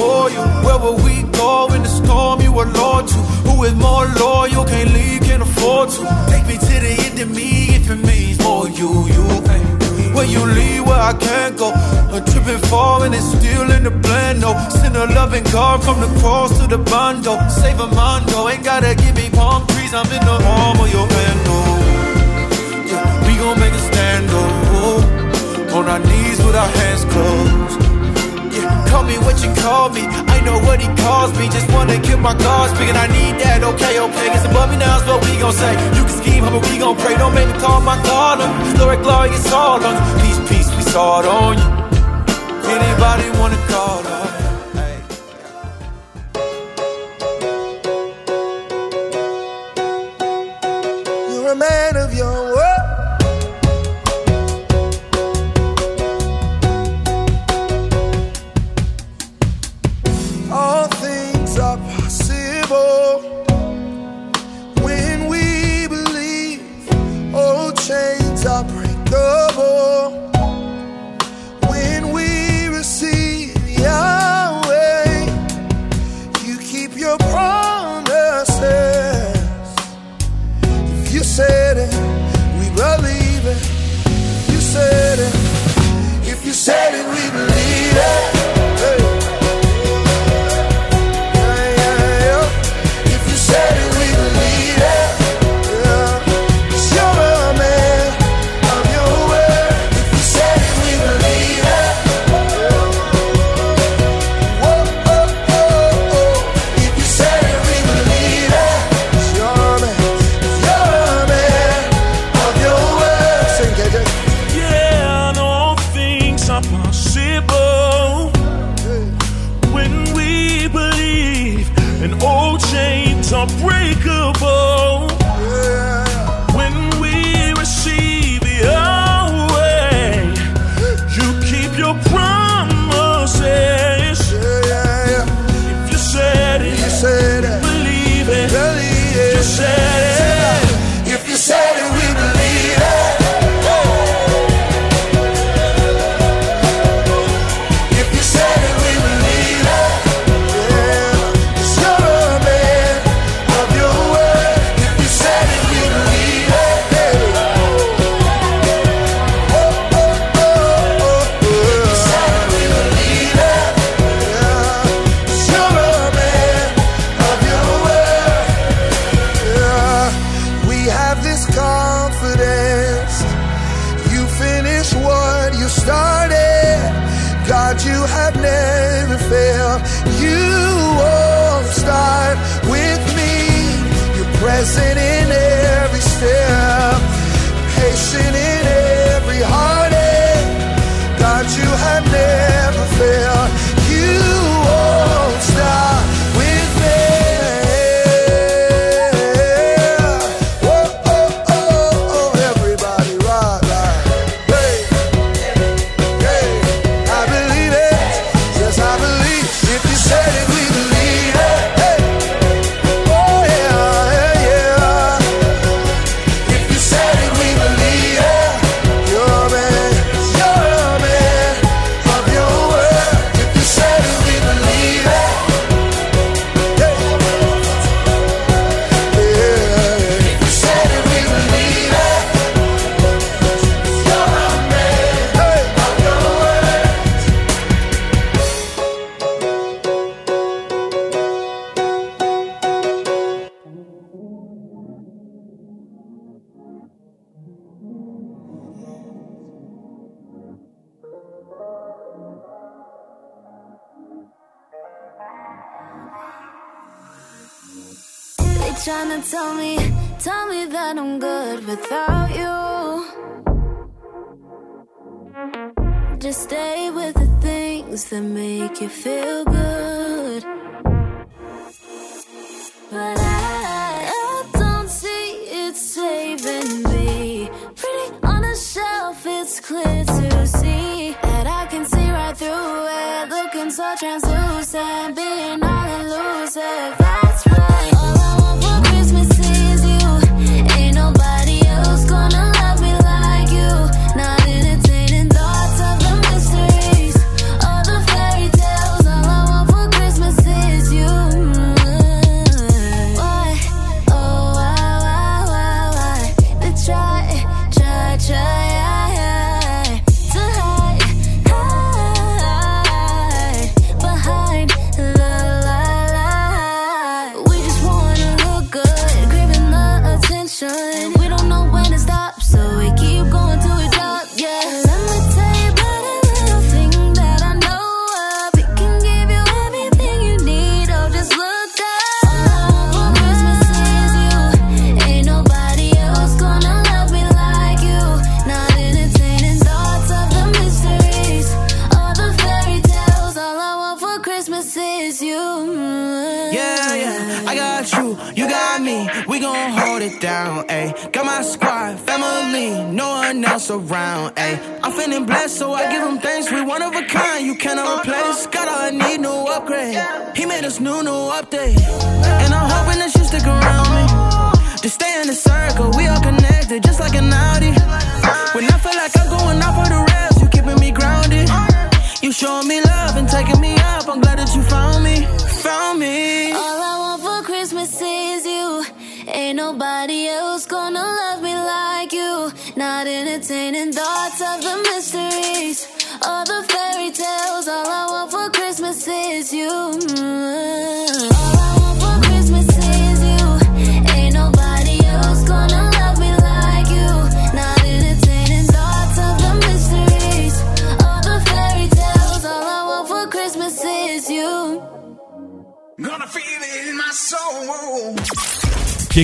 for you. Where will we go in the storm? You are Lord to. Who is more loyal? Can't leave, can't afford to. Take me to the end of me if it means more you. You. Where you lead, where I can't go. I'm tripping falling, and it's still in the plan. No, send a loving God from the cross to the bando. Save a mondo, ain't gotta give me palm trees. I'm in the arm of your hand. Oh. Yeah, we gon' make a stand. Oh. On our knees with our hands closed call me what you call me. I know what he calls me. Just wanna keep my God and I need that. Okay, okay. It's above me now is what we gon' say. You can scheme, but we gon' pray. Don't make me call my God on. Glory, glory, it's all on you. Peace, peace, we saw it on you. Anybody wanna call on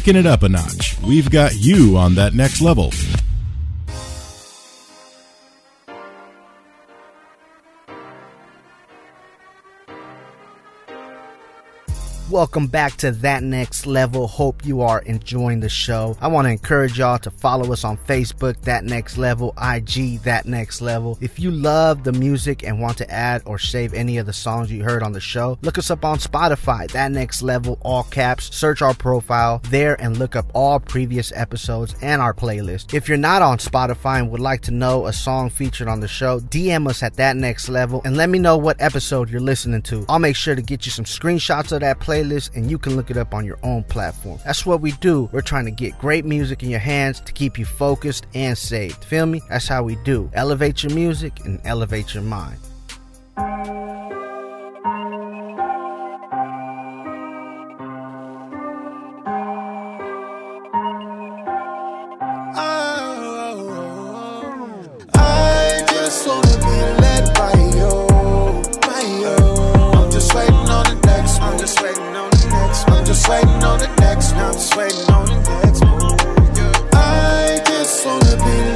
Kicking it up a notch. We've got you on that next level. Welcome back to That Next Level. Hope you are enjoying the show. I want to encourage y'all to follow us on Facebook, That Next Level, IG, That Next Level. If you love the music and want to add or save any of the songs you heard on the show, look us up on Spotify, That Next Level, all caps. Search our profile there and look up all previous episodes and our playlist. If you're not on Spotify and would like to know a song featured on the show, DM us at That Next Level and let me know what episode you're listening to. I'll make sure to get you some screenshots of that playlist and you can look it up on your own platform. That's what we do. We're trying to get great music in your hands to keep you focused and saved. Feel me? That's how we do. Elevate your music and elevate your mind. Oh, I'm just waiting on the next. Just waiting on the next one. Just waiting on the next one. I just wanna be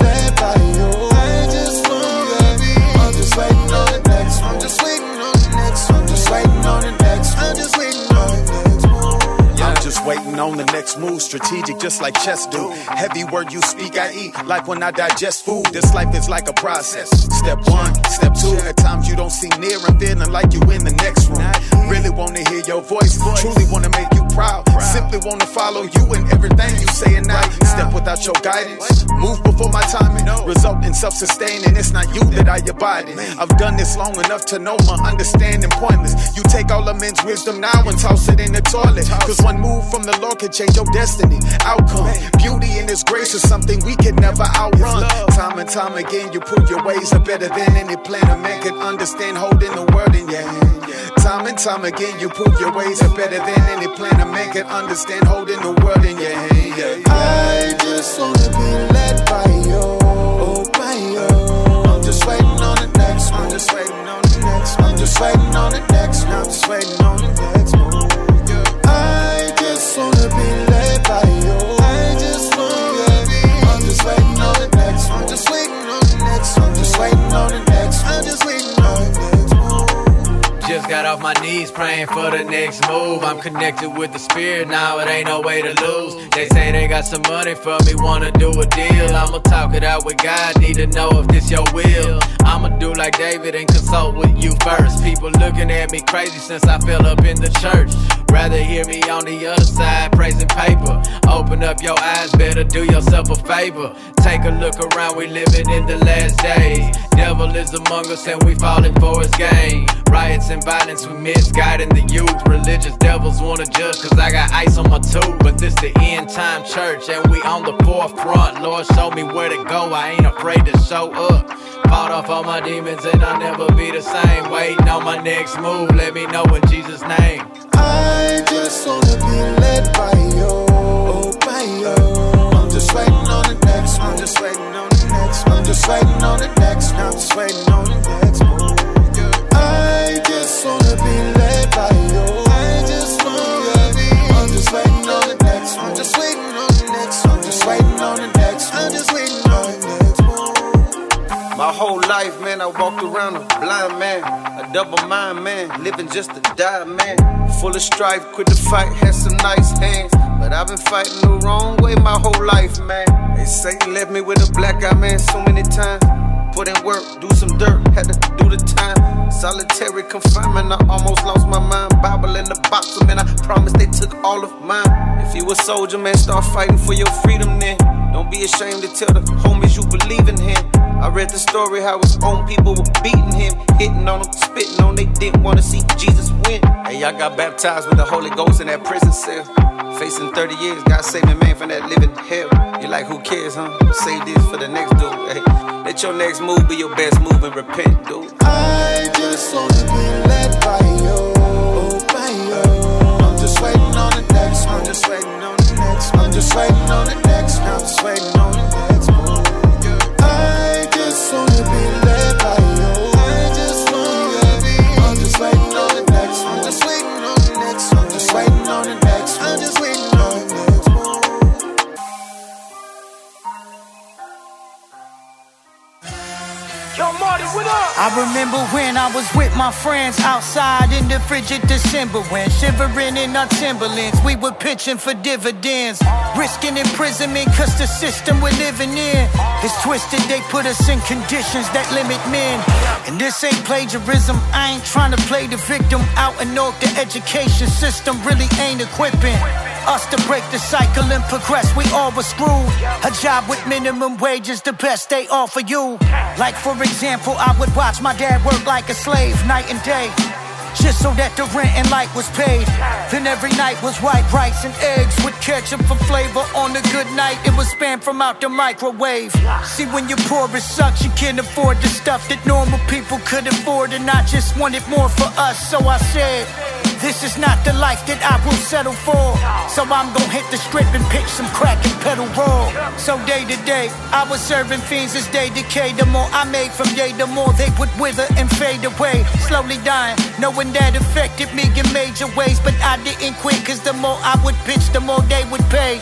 waiting on the next move, strategic just like chess do. Heavy word you speak, I eat like when I digest food. This life is like a process. Step one, step two. At times you don't see near and feeling like you in the next room. Really wanna hear your voice, truly wanna make you proud. Simply wanna follow you in everything you say and now. Step without your guidance, move before my timing. Result in self-sustaining. It's not you that I abide in. I've done this long enough to know my understanding pointless. You take all of men's wisdom now and toss it in the toilet. Cause one move from the Lord can change your destiny. Outcome, beauty and His grace is something we can never outrun. Time and time again, you prove your ways are better than any plan a man can understand. Holding the word in your hand. Time and time again, you prove your ways are better than any plan a man can understand. Holding the word in your hand. I just wanna be led by you, oh, by you. I'm just waiting on the next one. I'm just waiting on the next one. I'm just waiting on the next one. I'm just waiting on the next one. Wanna be led by you. I just wanna be. I'm just waiting on the next one. I'm just waiting on the next one. I'm just waiting on the next one. Just got off my knees praying for the next move. I'm connected with the spirit now, it ain't no way to lose. They say they got some money for me, wanna do a deal. I'ma talk it out with God, need to know if this your will. I'ma do like David and consult with you first. People looking at me crazy since I fell up in the church. Rather hear me on the other side, praising paper. Open up your eyes, better do yourself a favor. Take a look around, we living in the last days. Devil is among us and we falling for his game. Riots and violence, we misguiding the youth. Religious devils wanna judge cause I got ice on my tooth. But this the end time church and we on the forefront. Lord, show me where to go, I ain't afraid to show up. Fought off all my demons and I'll never be the same. Waiting on my next move, let me know in Jesus' name. I just wanna be led by you, oh, by you. I'm just waiting on the next one. I'm just waiting on the next one. I'm just waiting on the next one. I'm just waiting on the next one. I just wanna be led by you. I just wanna be. I'm just waiting on the next one. I'm just waiting on the next one. I'm just waiting on the next one. I'm just waiting on the next one. My whole life, man, I walked around a blind man, a double mind man, living just to die man. Full of strife, quit the fight, had some nice hands. But I've been fighting the wrong way my whole life, man. They Satan left me with a black eye man so many times. Put in work, do some dirt, had to do the time. Solitary confinement, I almost lost my mind. Bible in the box, man, I promise they took all of mine. If you a soldier, man, start fighting for your freedom then. Don't be ashamed to tell the homies you believe in him. I read the story how his own people were beating him, hitting on him, spitting on. They didn't want to see Jesus win. Hey, I got baptized with the Holy Ghost in that prison cell. Facing 30 years, God saved me, man, from that living hell. You like, who cares, huh? Save this for the next dude. Hey, let your next move be your best move and repent, dude. I just wanna be led by you, by you. I'm just waiting on the next one. I'm just waiting on the next one. I'm just waiting on the next one. I'm just waiting on the next one. I just wanna be led by you. I just wanna be. I'm just waiting on the next one. I'm just waiting on the next one. I'm just waiting on the next. Yo, Marty, what up? I remember when I was with my friends outside in the frigid December when shivering in our Timberlands, we were pitching for dividends, risking imprisonment cause the system we're living in is twisted. They put us in conditions that limit men. And this ain't plagiarism, I ain't trying to play the victim out and off the education system really ain't equipping us to break the cycle and progress. We all were screwed. A job with minimum wages, the best they offer you. Like, for example, I would watch my dad work like a slave night and day. Just so that the rent and light was paid. Then every night was white rice and eggs with ketchup for flavor. On a good night, it was spam from out the microwave. See, when you're poor, it sucks. You can't afford the stuff that normal people could afford, and I just wanted more for us. So I said, This is not the life that I will settle for. So I'm gonna hit the strip and pitch some crack and pedal raw. So day to day, I was serving fiends as they decay. The more I made from yay, the more they would wither and fade away. Slowly dying, knowing that affected me in major ways. But I didn't quit, cause the more I would pitch, the more they would pay.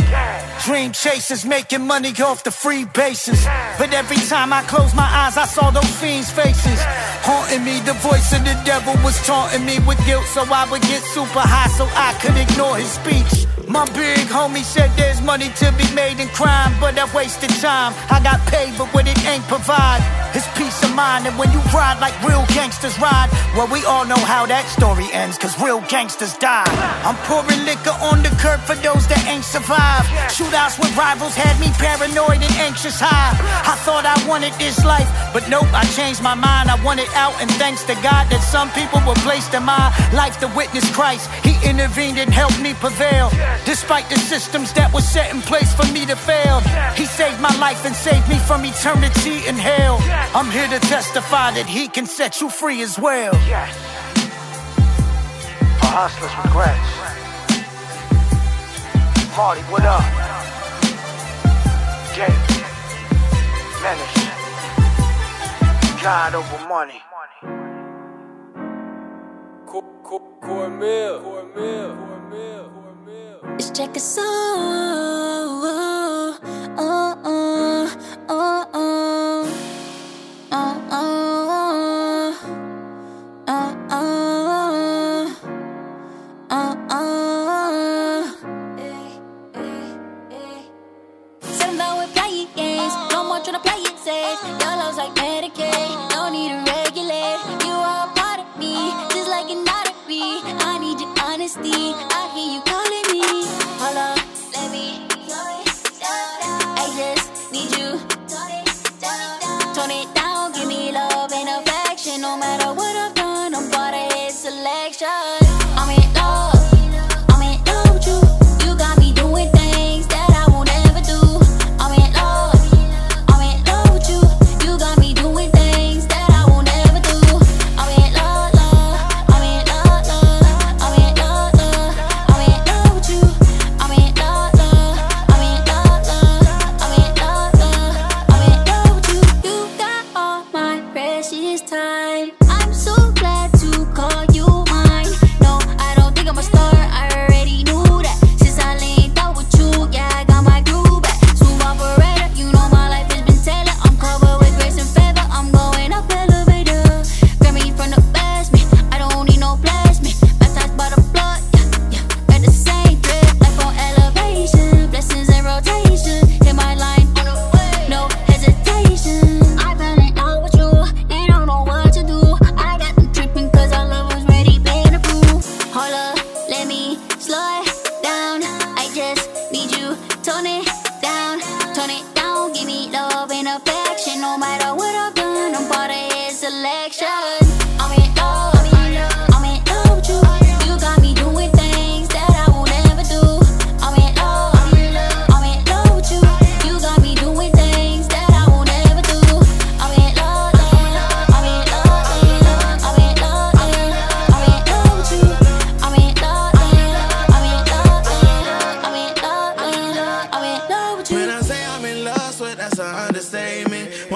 Dream chasers making money off the free bases. But every time I closed my eyes, I saw those fiends' faces. Haunting me, the voice of the devil was taunting me with guilt. So I would get super high so I could ignore his speech. My big homie said there's money to be made in crime, but I wasted time. I got paid, but what it ain't provide is peace of mind. And when you ride like real gangsters ride, well, we all know how that story ends, cause real gangsters die. I'm pouring liquor on the curb for those that ain't survived. Shootouts with rivals had me paranoid and anxious high. I thought I wanted this life, but nope, I changed my mind. I wanted out, and thanks to God that some people were placed in my life to witness Christ. He intervened and helped me prevail. Despite the systems that were set in place for me to fail, He saved my life and saved me from eternity in hell. I'm here to testify that He can set you free as well. For hustlers regrets. Marty, what up? Jay, Menace, God over money. Cornmeal. Cornmeal. Cornmeal. Let's check a song.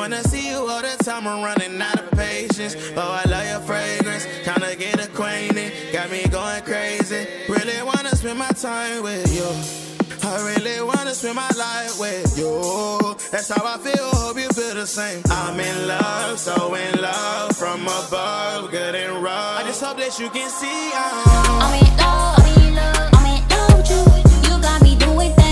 Wanna see you all the time, I'm running out of patience. Oh, I love your fragrance, tryna get acquainted, got me going crazy. Really wanna spend my time with you. I really wanna spend my life with you. That's how I feel, hope you feel the same. I'm in love, so in love, from above, good and rough. I just hope that you can see I'm, I'm in love, I'm in love, I'm in love with you. You got me doing things.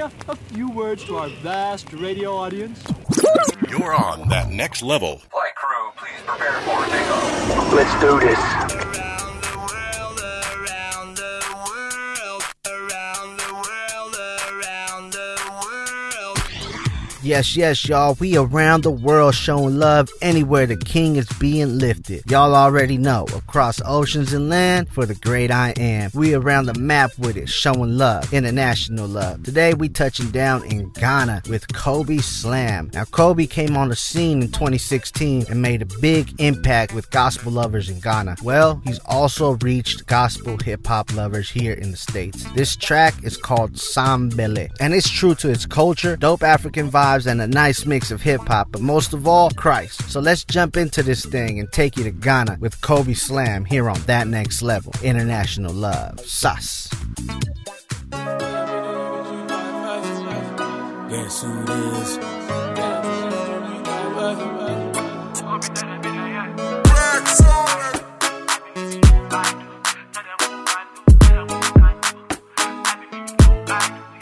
Care a, a few words to our vast radio audience? You're on that next level. Flight crew, please prepare for takeoff. Let's do this. Yes, yes, y'all. We around the world showing love anywhere the king is being lifted. Y'all already know. Across oceans and land for the great I am. We around the map with it, showing love, international love. Today we touching down in Ghana with Kobby Salm. Now Kobe came on the scene in 2016 and made a big impact with gospel lovers in Ghana. Well, he's also reached gospel hip hop lovers here in the States. This track is called Sambele and it's true to its culture, dope African vibes, and a nice mix of hip hop, but most of all, Christ. So let's jump into this thing and take you to Ghana with Kobby Salm here on That Next Level International Love. Sus. Who it is?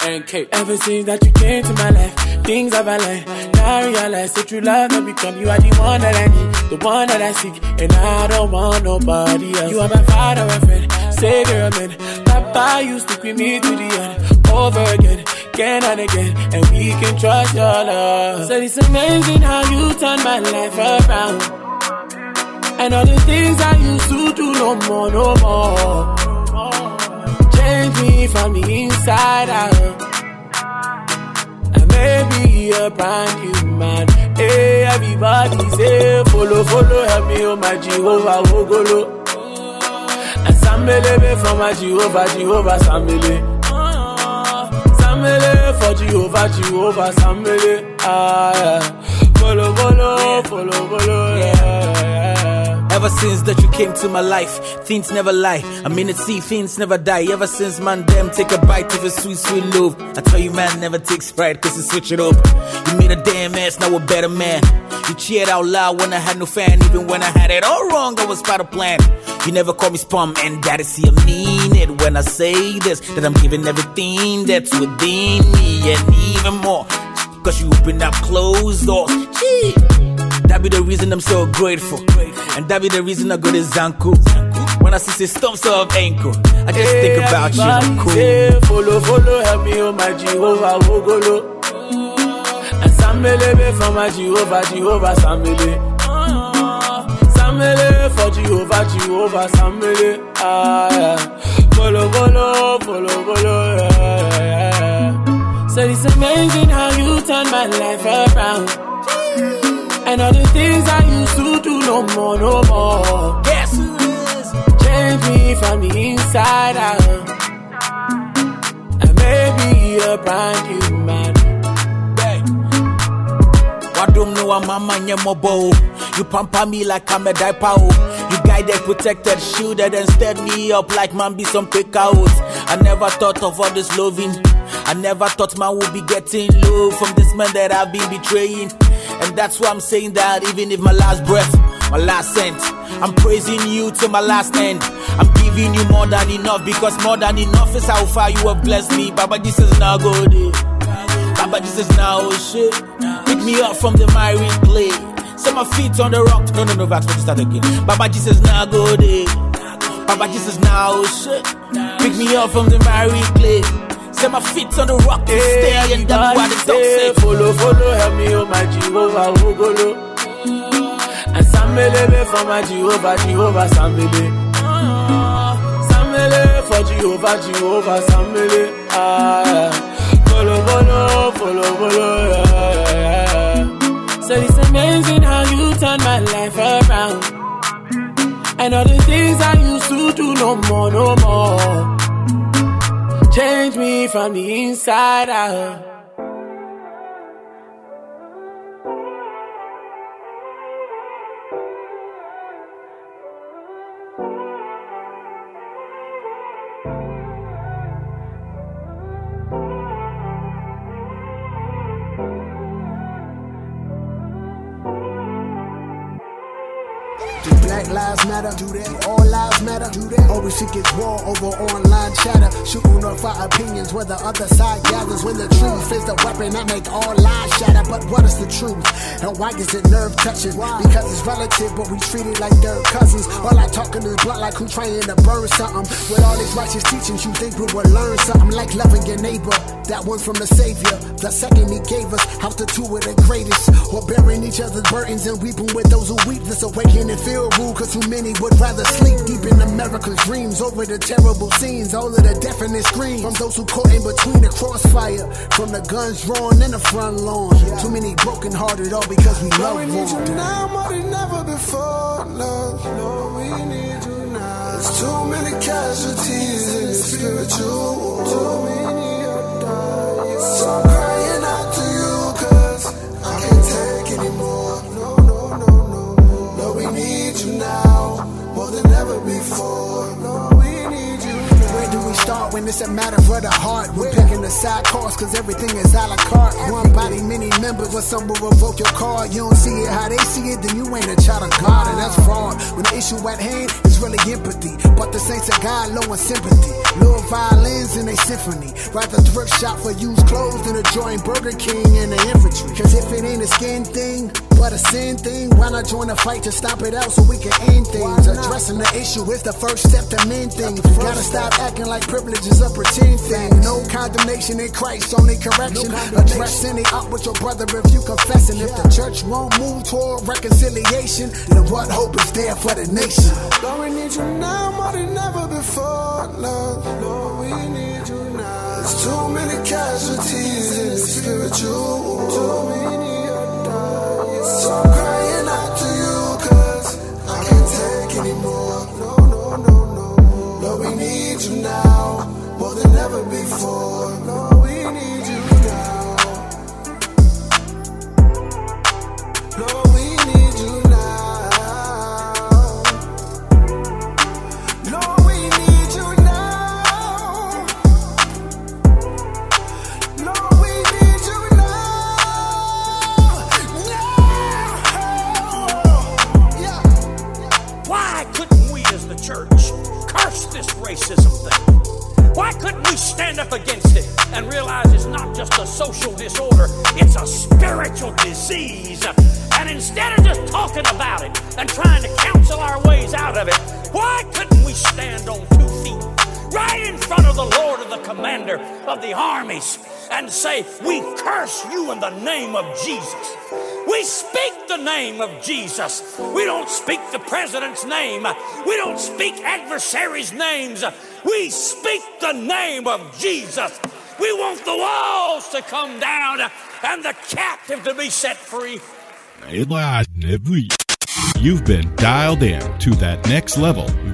NK. Ever since that you came to my life, things I've aligned. Now I realize that true love not become you are the one that I need, the one that I seek, and I don't want nobody else. You are my father and friend, savior men. Papa used to with me to the end, over again, again and again, and we can trust your love. So it's amazing how you turn my life around. And all the things I used to do no more, no more. Change me from the inside out. A brand new man. Hey, everybody say, follow, follow, help me, oh my Jehovah, Wogolo. And Sambele from my Jehovah, Jehovah, Sambele. Sambele for Jehovah, Jehovah, Sambele. Ah, yeah. Follow, follow, follow, follow, yeah. Ever since that you came to my life, things never lie. I mean, it see things never die. Ever since man, them take a bite of a sweet, sweet love. I tell you, man, never take pride, cause you switch it up. You made a damn ass, now a better man. You cheered out loud when I had no fan, even when I had it all wrong, I was part of plan. You never call me spum, and daddy see I mean it when I say this, that I'm giving everything that's within me, and even more. Cause you open up closed doors. That be the reason I'm so grateful. And that be the reason I go to Zanku. When I see say stumps of ankle, I just think about you. Cool. say, follow, follow, help me, oh my Jehovah, Wogolo. And Sambele from my Jehovah, Jehovah, Sambele. Sambele for Jehovah, Jehovah, Sambele. Ah, yeah. Follow, follow, follow, follow, yeah, yeah. So it's amazing how you turn my life around. And all the things I used to do no more, no more. Guess who is? Change me from the inside out. And maybe a brand new man. Wadum no mama nye mobo. Oh? You pamper me like I'm a diaper. oh. You guided, protected, shielded, and stirred me up like man be some pick out. I never thought of all this loving. I never thought man would be getting love from this man that I've been betraying. And that's why I'm saying that even if my last breath, my last cent, I'm praising you to my last end. I'm giving you more than enough because more than enough is how far you have blessed me. Baba, this is not good. eh. Baba, this is now oh shit. Pick me up from the miry clay. Set my feet on the rock. No, no, no, Vax, let me start again. Baba, Jesus now good. eh. Baba, Jesus now oh shit. Pick me up from the miry clay. Set my feet on the rock and stay and that's the dog say. Follow, follow, help me, oh my Jehovah, Wogolo. And Sambele from my Jehovah, Jehovah, Sambele. for Jehovah, Jehovah, Samele. Ah, follow, follow, follow, follow, yeah, yeah. So it's amazing how you turn my life around. And all the things I used to do, no more, no more. Change me from the inside out. Matter? Do that? We seek its war over online chatter, shooting up our opinions where the other side gathers. When the truth is the weapon that make all lies shatter. But what is the truth? And why is it nerve touching? Because it's relative, but we treat it like third cousins. All I talking is blunt like who trying to burn something. With all these righteous teachings, you think we would learn something like loving your neighbor. That one from the Savior, the second he gave us. How the two were the greatest. Or bearing each other's burdens and weeping with those who weep. This awakening feel rude, cause too many would rather sleep deep in America's dreams over the terrible scenes. All of the deafening screams from those who caught in between the crossfire. From the guns drawn in the front lawn. Too many broken hearted, all because we love we need you one. now more than ever before. Love, Lord, we need you now. There's too many casualties in the spiritual war. Too many are dying. So I'm crying out to you, cause I can't take anymore. No, no, no, no, no. Lord, we need you now than ever before. Lord, we need you now. Where do we start when it's a matter for the heart? We're picking the side course cause everything is a la carte. One body, many members, but some will revoke your card. You don't see it how they see it, then you ain't a child of God, and that's fraud. When the issue at hand is really empathy, but the saints of God low in sympathy. Little violins in a symphony. Rather thrift shop for used clothes than a joint Burger King and the infantry. Cause if it ain't a skin thing, but a sin thing, why not join a fight to stop it out so we can end things? Addressing the issue is the first step to mend things. Gotta stop acting like privilege is a pretend thing. No condemnation in Christ, only correction. Address any up with your brother if you confessing. If the church won't move toward reconciliation, then what hope is there for the nation? Lord, we need you now more than ever before. Lord, Lord, we need you now. There's too many casualties in the spiritual. Too many need you now more than ever before. Lord, we need you stand up against it and realize it's not just a social disorder, it's a spiritual disease? And instead of just talking about it and trying to counsel our ways out of it, why couldn't we stand on two right in front of the Lord of the commander of the armies and say, We curse you in the name of Jesus? We speak the name of Jesus. We don't speak the president's name. We don't speak adversaries' names. We speak the name of Jesus. We want the walls to come down and the captive to be set free. You've been dialed in to that next level.